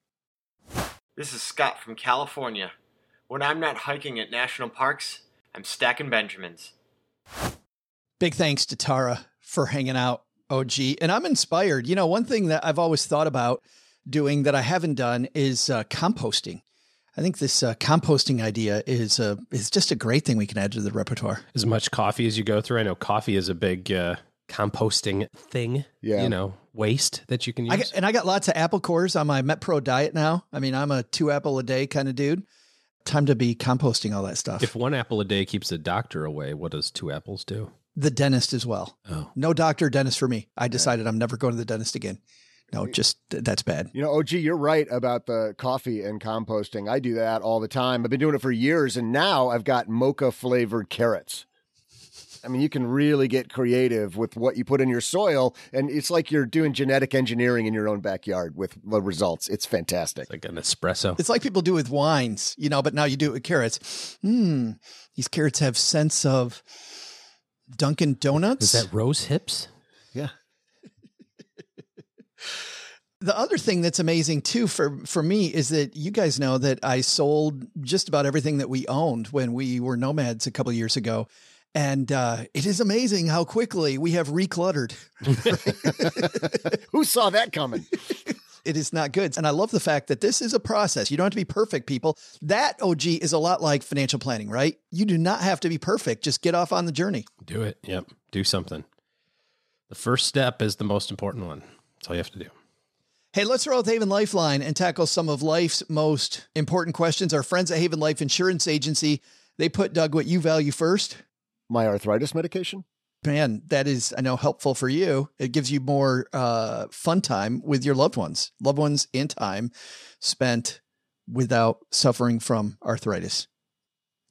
S9: This is Scott from California. When I'm not hiking at national parks, I'm stacking Benjamins.
S2: Big thanks to Tara for hanging out, OG. And I'm inspired. You know, one thing that I've always thought about doing that I haven't done is uh, composting. I think this uh, composting idea is uh, is just a great thing we can add to the repertoire.
S3: As much coffee as you go through, I know coffee is a big uh, composting thing. Yeah, you know, waste that you can use.
S2: I got, and I got lots of apple cores on my MetPro diet now. I mean, I'm a two apple a day kind of dude. Time to be composting all that stuff.
S3: If one apple a day keeps a doctor away, what does two apples do?
S2: The dentist as well. Oh, no doctor, dentist for me. I decided I'm never going to the dentist again. No, just that's bad.
S4: You know, OG, you're right about the coffee and composting. I do that all the time. I've been doing it for years, and now I've got mocha flavored carrots. I mean, you can really get creative with what you put in your soil, and it's like you're doing genetic engineering in your own backyard with the results. It's fantastic.
S3: It's like an espresso.
S2: It's like people do with wines, you know, but now you do it with carrots. Hmm, these carrots have sense of Dunkin' Donuts.
S3: Is that rose hips?
S2: The other thing that's amazing too for for me is that you guys know that I sold just about everything that we owned when we were nomads a couple years ago. And uh, it is amazing how quickly we have recluttered.
S4: Who saw that coming?
S2: it is not good. And I love the fact that this is a process. You don't have to be perfect, people. That OG is a lot like financial planning, right? You do not have to be perfect. Just get off on the journey.
S3: Do it. Yep. Do something. The first step is the most important one. That's all you have to do.
S2: Hey, let's roll with Haven Lifeline and tackle some of life's most important questions. Our friends at Haven Life Insurance Agency, they put Doug what you value first.
S4: My arthritis medication.
S2: Man, that is, I know, helpful for you. It gives you more uh, fun time with your loved ones, loved ones and time spent without suffering from arthritis.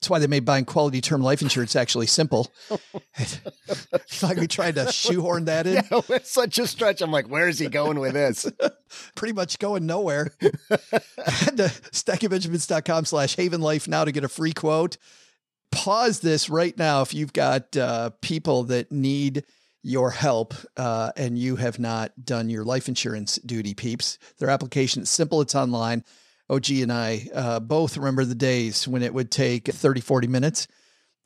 S2: That's why they made buying quality term life insurance actually simple. like we tried to shoehorn that in.
S4: Yeah, it's such a stretch. I'm like, where is he going with this?
S2: Pretty much going nowhere. Head to stackingbenjamins.com slash haven life now to get a free quote. Pause this right now if you've got uh, people that need your help uh, and you have not done your life insurance duty, peeps. Their application is simple, it's online. OG and I uh, both remember the days when it would take 30, 40 minutes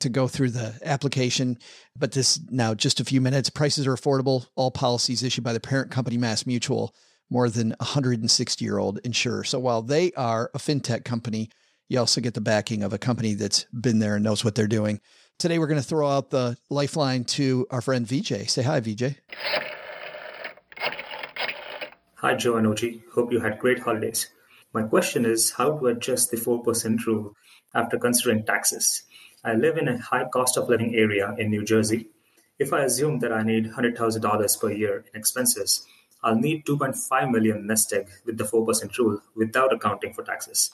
S2: to go through the application. But this now just a few minutes. Prices are affordable. All policies issued by the parent company, Mass Mutual, more than 160 year old insurer. So while they are a fintech company, you also get the backing of a company that's been there and knows what they're doing. Today, we're going to throw out the lifeline to our friend VJ. Say hi, VJ.
S10: Hi, Joe and OG. Hope you had great holidays. My question is how to adjust the 4% rule after considering taxes. I live in a high cost of living area in New Jersey. If I assume that I need $100,000 per year in expenses, I'll need 2.5 million nest egg with the 4% rule without accounting for taxes.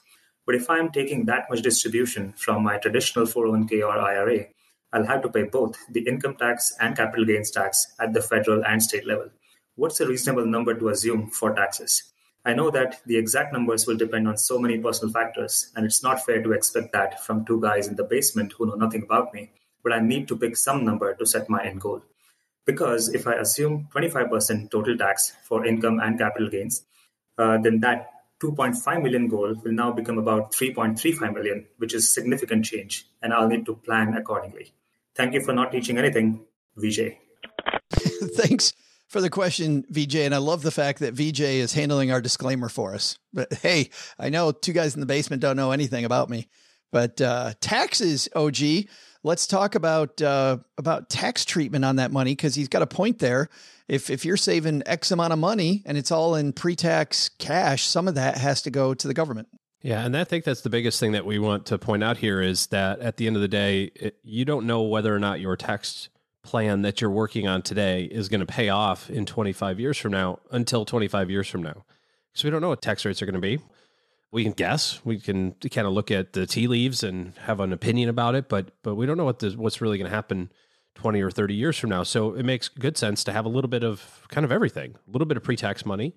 S10: But if I'm taking that much distribution from my traditional 401k or IRA, I'll have to pay both the income tax and capital gains tax at the federal and state level. What's a reasonable number to assume for taxes? I know that the exact numbers will depend on so many personal factors, and it's not fair to expect that from two guys in the basement who know nothing about me, but I need to pick some number to set my end goal. Because if I assume 25% total tax for income and capital gains, uh, then that 2.5 million goal will now become about 3.35 million, which is significant change, and I'll need to plan accordingly. Thank you for not teaching anything, VJ.
S2: Thanks for the question, VJ. And I love the fact that VJ is handling our disclaimer for us. But hey, I know two guys in the basement don't know anything about me. But uh, taxes, OG. Let's talk about uh, about tax treatment on that money because he's got a point there. If if you're saving X amount of money and it's all in pre-tax cash, some of that has to go to the government.
S3: Yeah, and I think that's the biggest thing that we want to point out here is that at the end of the day, it, you don't know whether or not your tax plan that you're working on today is going to pay off in 25 years from now until 25 years from now. So we don't know what tax rates are going to be. We can guess. We can kind of look at the tea leaves and have an opinion about it, but but we don't know what the, what's really going to happen 20 or 30 years from now. So it makes good sense to have a little bit of kind of everything, a little bit of pre-tax money,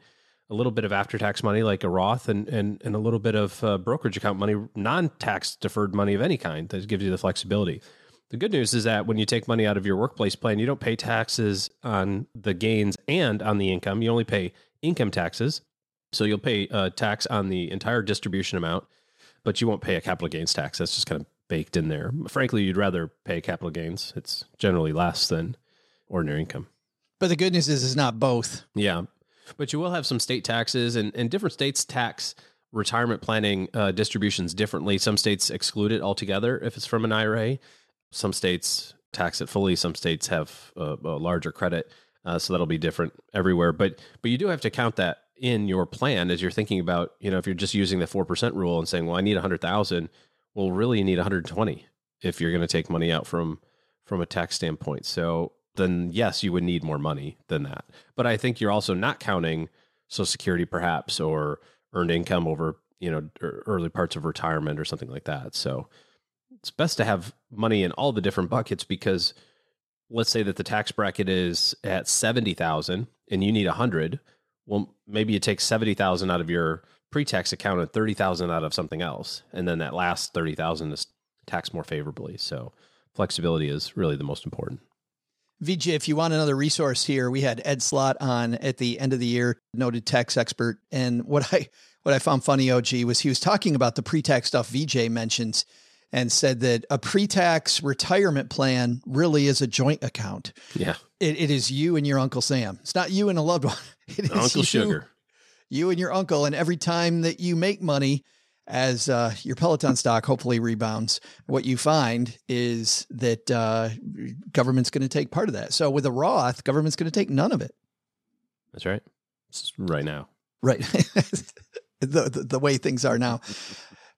S3: a little bit of after-tax money like a Roth and and and a little bit of uh, brokerage account money, non-tax deferred money of any kind that gives you the flexibility. The good news is that when you take money out of your workplace plan, you don't pay taxes on the gains and on the income. You only pay income taxes. So you'll pay a tax on the entire distribution amount, but you won't pay a capital gains tax. That's just kind of baked in there. Frankly, you'd rather pay capital gains. It's generally less than ordinary income.
S2: But the good news is it's not both.
S3: Yeah. But you will have some state taxes, and, and different states tax retirement planning uh, distributions differently. Some states exclude it altogether if it's from an IRA. Some states tax it fully. Some states have a, a larger credit, uh, so that'll be different everywhere. But but you do have to count that in your plan as you're thinking about. You know, if you're just using the four percent rule and saying, "Well, I need a hundred thousand, well, really, you need 120 if you're going to take money out from from a tax standpoint. So then, yes, you would need more money than that. But I think you're also not counting Social Security, perhaps, or earned income over you know early parts of retirement or something like that. So it's best to have money in all the different buckets because let's say that the tax bracket is at 70,000 and you need 100 well maybe you take 70,000 out of your pre-tax account and 30,000 out of something else. And then that last 30,000 is taxed more favorably. So flexibility is really the most important.
S2: VJ, if you want another resource here, we had Ed Slott on at the end of the year, noted tax expert. And what I what I found funny, OG, was he was talking about the pre-tax stuff VJ mentions and said that a pre-tax retirement plan really is a joint account.
S3: Yeah.
S2: It, it is you and your Uncle Sam. It's not you and a loved one. It is
S3: Uncle
S2: you,
S3: Sugar.
S2: You and your uncle. And every time that you make money, as uh, your Peloton stock hopefully rebounds, what you find is that uh, government's going to take part of that. So with a Roth, government's going to take none of it.
S3: That's right. It's right now.
S2: Right. the, the, the way things are now.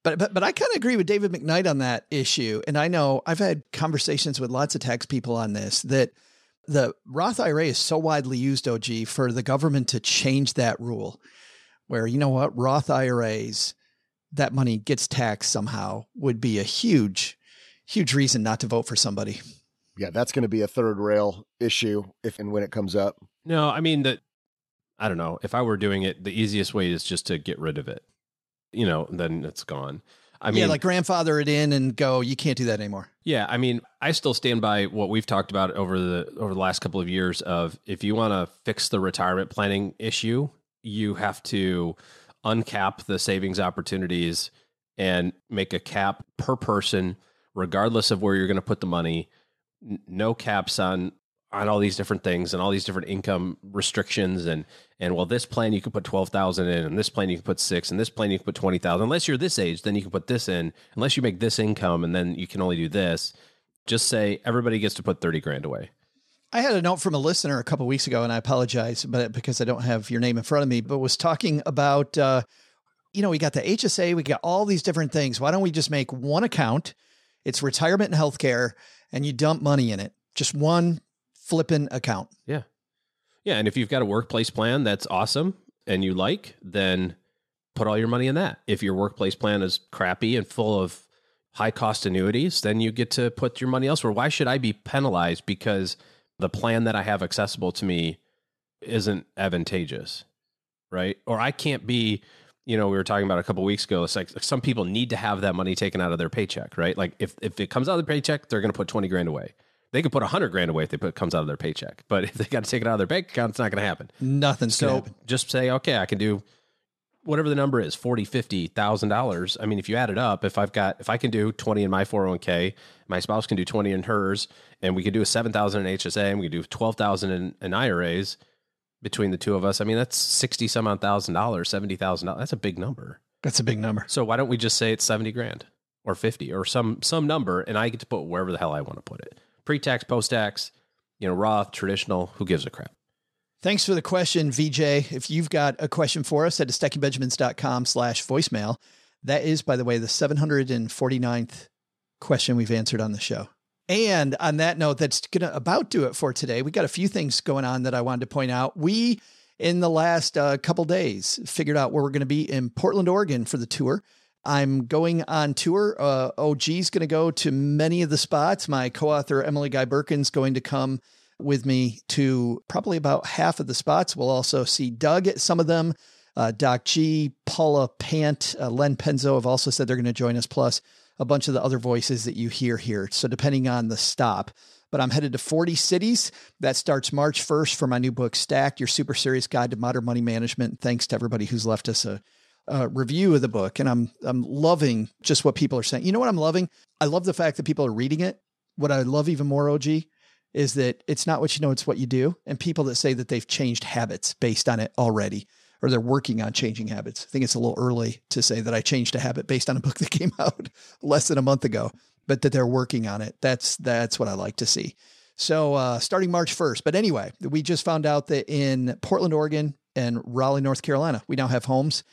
S2: But but but I kind of agree with David McKnight on that issue. And I know I've had conversations with lots of tax people on this that the Roth IRA is so widely used, OG, for the government to change that rule, where you know what Roth IRAs, that money gets taxed somehow, would be a huge, huge reason not to vote for somebody.
S4: Yeah, that's going to be a third rail issue if and when it comes up.
S3: No, I mean that. I don't know. If I were doing it, the easiest way is just to get rid of it. You know, then it's gone. I mean,
S2: yeah, like grandfather it in and go. You can't do that anymore.
S3: Yeah, I mean, I still stand by what we've talked about over the over the last couple of years. Of if you want to fix the retirement planning issue, you have to uncap the savings opportunities and make a cap per person, regardless of where you're going to put the money. N- No caps on on all these different things and all these different income restrictions and and well this plan you can put 12,000 in and this plan you can put 6 and this plan you can put 20,000 unless you're this age then you can put this in unless you make this income and then you can only do this just say everybody gets to put 30 grand away
S2: I had a note from a listener a couple weeks ago, and I apologize, but because I don't have your name in front of me, but was talking about, uh, you know, we got the HSA, we got all these different things. Why don't we just make one account? It's retirement and healthcare, and you dump money in it. Just one flipping account.
S3: Yeah. Yeah. And if you've got a workplace plan that's awesome and you like, then put all your money in that. If your workplace plan is crappy and full of high cost annuities, then you get to put your money elsewhere. Why should I be penalized because the plan that I have accessible to me isn't advantageous? Right. Or I can't be, you know, we were talking about a couple weeks ago. It's like some people need to have that money taken out of their paycheck, right? Like if, if it comes out of the paycheck, they're going to put 20 grand away. They could put a 100 grand away if they put it comes out of their paycheck. But if they got to take it out of their bank account, it's not going to happen.
S2: Nothing.
S3: So
S2: happen.
S3: just say, okay, I can do whatever the number is, forty, fifty thousand dollars. I mean, if you add it up, if I've got if I can do twenty in my four hundred one k, my spouse can do twenty in hers, and we can do a seven thousand in HSA, and we can do twelve thousand in, in IRAs. between the two of us. I mean, that's sixty some odd thousand dollars, seventy thousand dollars. That's a big number.
S2: That's a big number.
S3: So why don't we just say it's seventy grand or fifty or some some number, and I get to put wherever the hell I want to put it, pre tax, post tax, you know, Roth, traditional. Who gives a crap?
S2: Thanks for the question, VJ. If you've got a question for us, head to stackingbenjamins.com slash voicemail. That is, by the way, the 749th question we've answered on the show. And on that note, that's going to about do it for today. We got a few things going on that I wanted to point out. We, in the last uh, couple days, figured out where we're going to be in Portland, Oregon for the tour. I'm going on tour. Uh, OG's going to go to many of the spots. My co-author Emily Guy Birken's going to come with me to probably about half of the spots. We'll also see Doug at some of them. Uh, Doc G, Paula Pant, uh, Len Penzo have also said they're going to join us. Plus, a bunch of the other voices that you hear here. So depending on the stop, but I'm headed to 40 cities. That starts March 1st for my new book, Stacked, Your Super Serious Guide to Modern Money Management. Thanks to everybody who's left us a, a review of the book. And I'm, I'm loving just what people are saying. You know what I'm loving? I love the fact that people are reading it. What I love even more, OG, is that it's not what you know, it's what you do. And people that say that they've changed habits based on it already or they're working on changing habits. I think it's a little early to say that I changed a habit based on a book that came out less than a month ago, but that they're working on it. That's that's what I like to see. So uh, starting March 1st. But anyway, we just found out that in Portland, Oregon and Raleigh, North Carolina, we now have homes.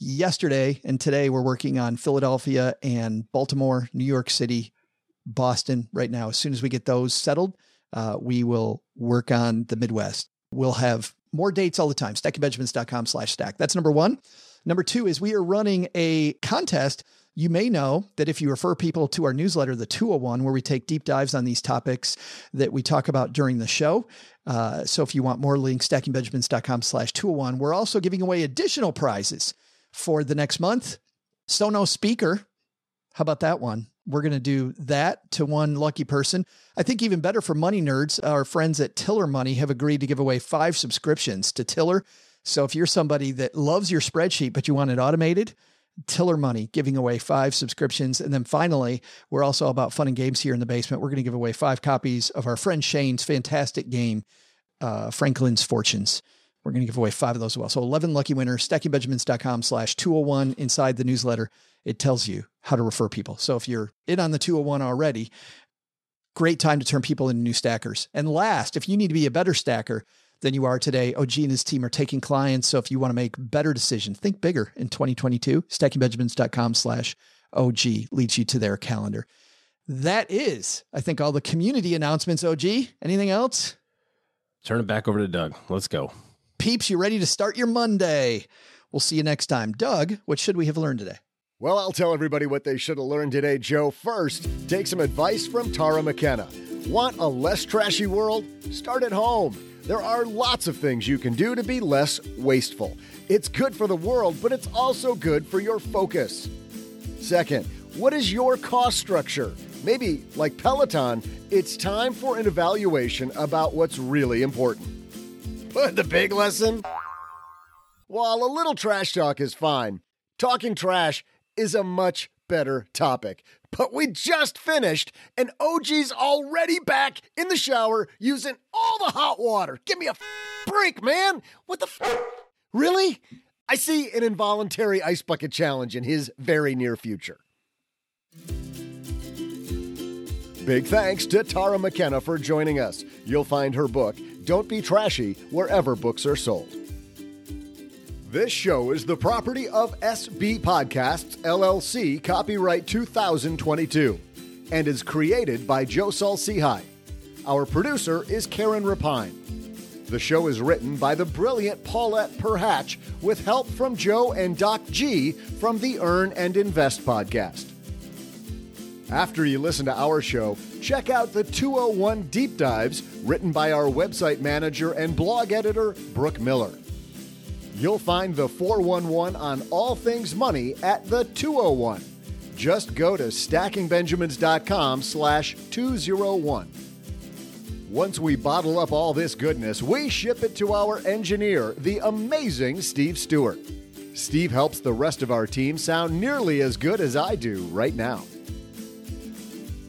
S2: Yesterday and today, we're working on Philadelphia and Baltimore, New York City, Boston right now. As soon as we get those settled, uh, we will work on the Midwest. We'll have more dates all the time. StackingBenjamins.com slash stack. That's number one. Number two is we are running a contest. You may know that if you refer people to our newsletter, the 201, where we take deep dives on these topics that we talk about during the show. Uh, so if you want more links, stackingbenjamins.com slash 201. We're also giving away additional prizes for the next month. Sonos speaker. How about that one? We're going to do that to one lucky person. I think even better for money nerds, our friends at Tiller Money have agreed to give away five subscriptions to Tiller. So if you're somebody that loves your spreadsheet, but you want it automated, Tiller Money giving away five subscriptions. And then finally, we're also about fun and games here in the basement. We're going to give away five copies of our friend Shane's fantastic game, uh, Franklin's Fortunes. We're going to give away five of those as well. So 11 lucky winners, stackingbenjamins.com slash 201 inside the newsletter. It tells you how to refer people. So if you're in on the 201 already, great time to turn people into new stackers. And last, if you need to be a better stacker than you are today, OG and his team are taking clients. So if you want to make better decisions, think bigger in 2022, stackingbenjamins.com slash OG leads you to their calendar. That is, I think, all the community announcements, OG. Anything else?
S3: Turn it back over to Doug. Let's go.
S2: Peeps, you ready to start your Monday? We'll see you next time. Doug, what should we have learned today?
S4: Well, I'll tell everybody what they should have learned today, Joe. First, take some advice from Tara McKenna. Want a less trashy world? Start at home. There are lots of things you can do to be less wasteful. It's good for the world, but it's also good for your focus. Second, what is your cost structure? Maybe, like Peloton, it's time for an evaluation about what's really important. The big lesson? While a little trash talk is fine, talking trash is a much better topic. But we just finished, and OG's already back in the shower using all the hot water. Give me a break, man. What the f? Really? I see an involuntary ice bucket challenge in his very near future. Big thanks to Tara McKenna for joining us. You'll find her book, Don't Be Trashy, wherever books are sold. This show is the property of SB Podcasts, LLC, copyright 2022, and is created by Joe Saul-Sehy. Our producer is Karen Repine. The show is written by the brilliant Paulette Perhach with help from Joe and Doc G from the Earn and Invest podcast. After you listen to our show, check out the 201 Deep Dives written by our website manager and blog editor, Brooke Miller. You'll find the 411 on all things money at the 201. Just go to stackingbenjamins.com slash 201. Once we bottle up all this goodness, we ship it to our engineer, the amazing Steve Stewart. Steve helps the rest of our team sound nearly as good as I do right now.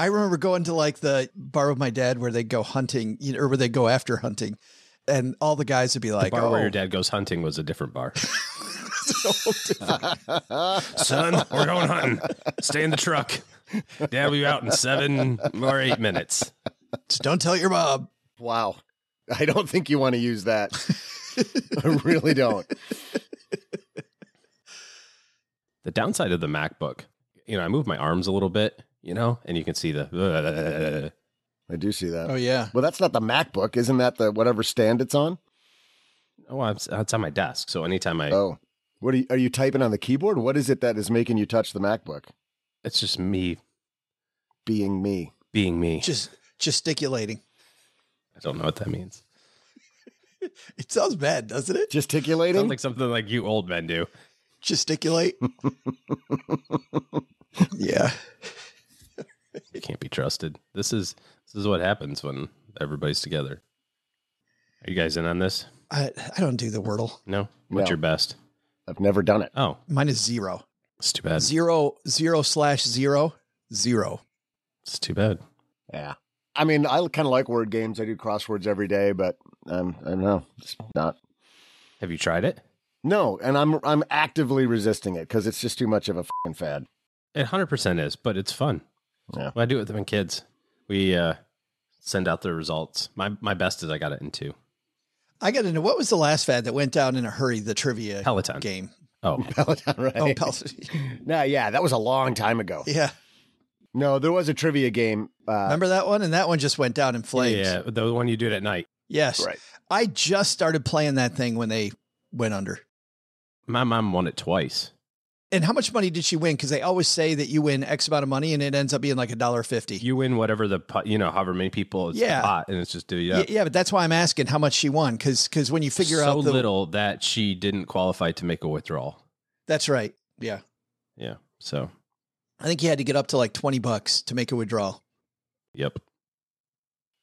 S2: I remember going to like the bar with my dad where they go hunting, you know, or where they go after hunting, and all the guys would be like,
S3: the bar
S2: "Oh,
S3: where your oh. dad goes hunting was a different bar. Son, we're going hunting. Stay in the truck. Dad will be out in seven or eight minutes.
S2: just don't tell your mom."
S4: Wow. I don't think you want to use that. I really don't.
S3: The downside of the MacBook, you know, I move my arms a little bit, you know, and you can see the.
S4: I do see that.
S2: Oh yeah,
S4: Well, that's not the MacBook. Isn't that the whatever stand it's on?
S3: Oh, it's, it's on my desk. So anytime I,
S4: Oh. What are you, are you typing on the keyboard? What is it that is making you touch the MacBook?
S3: it's just me
S4: Being me.
S3: being me.
S2: just gesticulating.
S3: I don't know what that means.
S2: It sounds bad, doesn't it?
S4: Gesticulating?
S3: Sounds like something like you old men do.
S2: Gesticulate. yeah.
S3: You can't be trusted. This is this is what happens when everybody's together. Are you guys in on this?
S2: I I don't do the Wordle.
S3: No. What's
S4: No.
S3: your best?
S4: I've never done it.
S3: Oh,
S2: Mine is zero.
S3: it's too bad.
S2: Zero zero slash zero zero.
S3: It's too bad.
S4: Yeah. I mean, I kind of like word games. I do crosswords every day, but um, I don't know. It's not.
S3: Have you tried it?
S4: No, and I'm I'm actively resisting it because it's just too much of a fucking fad.
S3: It hundred percent is, but it's fun.
S4: Yeah.
S3: When I do it with my kids. We uh, send out the results. My my best is I got it in two.
S2: I got to know what was the last fad that went down in a hurry. The trivia
S3: Peloton.
S2: game.
S3: Oh,
S4: Peloton, right?
S2: Oh, Peloton.
S4: no, yeah, that was a long time ago.
S2: yeah.
S4: No, there was a trivia game. Uh,
S2: Remember that one? And that one just went down in flames.
S3: yeah, the one you do it at night.
S2: Yes.
S4: Right.
S2: I just started playing that thing when they went under.
S3: My mom won it twice.
S2: And how much money did she win? Because they always say that you win X amount of money, and it ends up being like a dollar fifty.
S3: You win whatever the pot, you know, however many people it's
S2: Yeah.
S3: the pot, and it's just do yeah.
S2: Yeah. yeah, but that's why I'm asking how much she won. Because because when you figure
S3: so
S2: out the
S3: little that she didn't qualify to make a withdrawal.
S2: that's right. Yeah,
S3: Yeah. So,
S2: I think you had to get up to like twenty bucks to make a withdrawal.
S3: yep.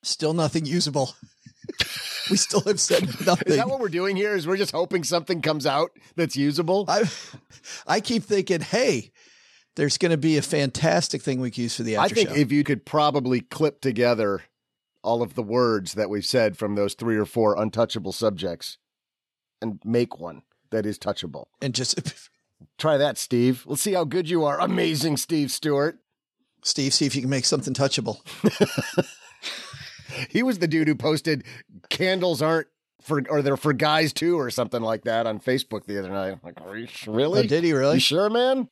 S2: Still nothing usable. we still have said nothing.
S4: is that what we're doing here? Is we're just hoping something comes out that's usable?
S2: I I keep thinking, hey, there's going to be a fantastic thing we can use for the
S4: I think
S2: show.
S4: if you could probably clip together all of the words that we've said from those three or four untouchable subjects and make one that is touchable.
S2: and just
S4: Try that, Steve. Let's see how good you are. Amazing, Steve Stewart.
S2: Steve, see if you can make something touchable.
S4: He was the dude who posted candles aren't for or they're for guys too or something like that on Facebook the other night. I'm like, are you s- really?
S2: Oh, did he really?
S4: You sure, man?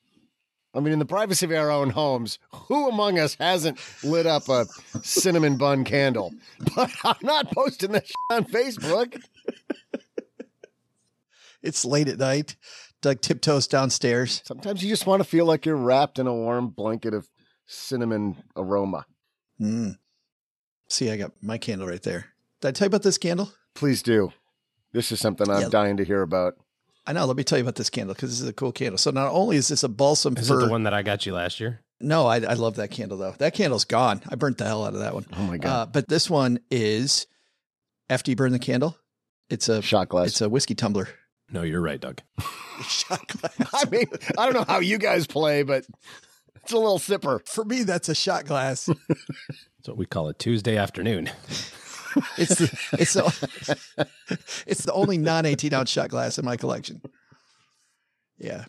S4: I mean, in the privacy of our own homes, who among us hasn't lit up a cinnamon bun candle? But I'm not posting that on Facebook.
S2: It's late at night. Doug tiptoes downstairs.
S4: Sometimes you just want to feel like you're wrapped in a warm blanket of cinnamon aroma.
S2: Mm. See, I got my candle right there. Did I tell you about this candle?
S4: Please do. This is something I'm
S2: Yeah.
S4: dying to hear about.
S2: I know. Let me tell you about this candle because this is a cool candle. So not only is this a balsam
S3: Is
S2: for
S3: it the one that I got you last year?
S2: No, I, I love that candle though. That candle's gone. I burnt the hell out of that one.
S4: Oh my god!
S2: Uh, but this one is after you burn the candle, it's a
S4: Shot glass.
S2: It's a whiskey tumbler.
S3: No, you're right, Doug.
S2: Shot glass.
S4: I mean, I don't know how you guys play, but it's a little sipper.
S2: For me, that's a shot glass.
S3: That's what we call it Tuesday afternoon.
S2: It's the it's the, it's the only non eighteen ounce shot glass in my collection. Yeah.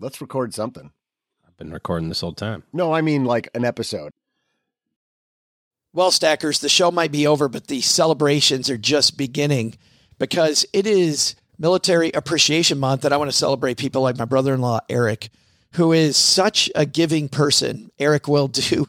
S4: Let's record something.
S3: I've been recording this whole time.
S4: No, I mean like an episode.
S2: Well, stackers, the show might be over, but the celebrations are just beginning because it is Military Appreciation Month, and I want to celebrate people like my brother in law, Eric, who is such a giving person. Eric will do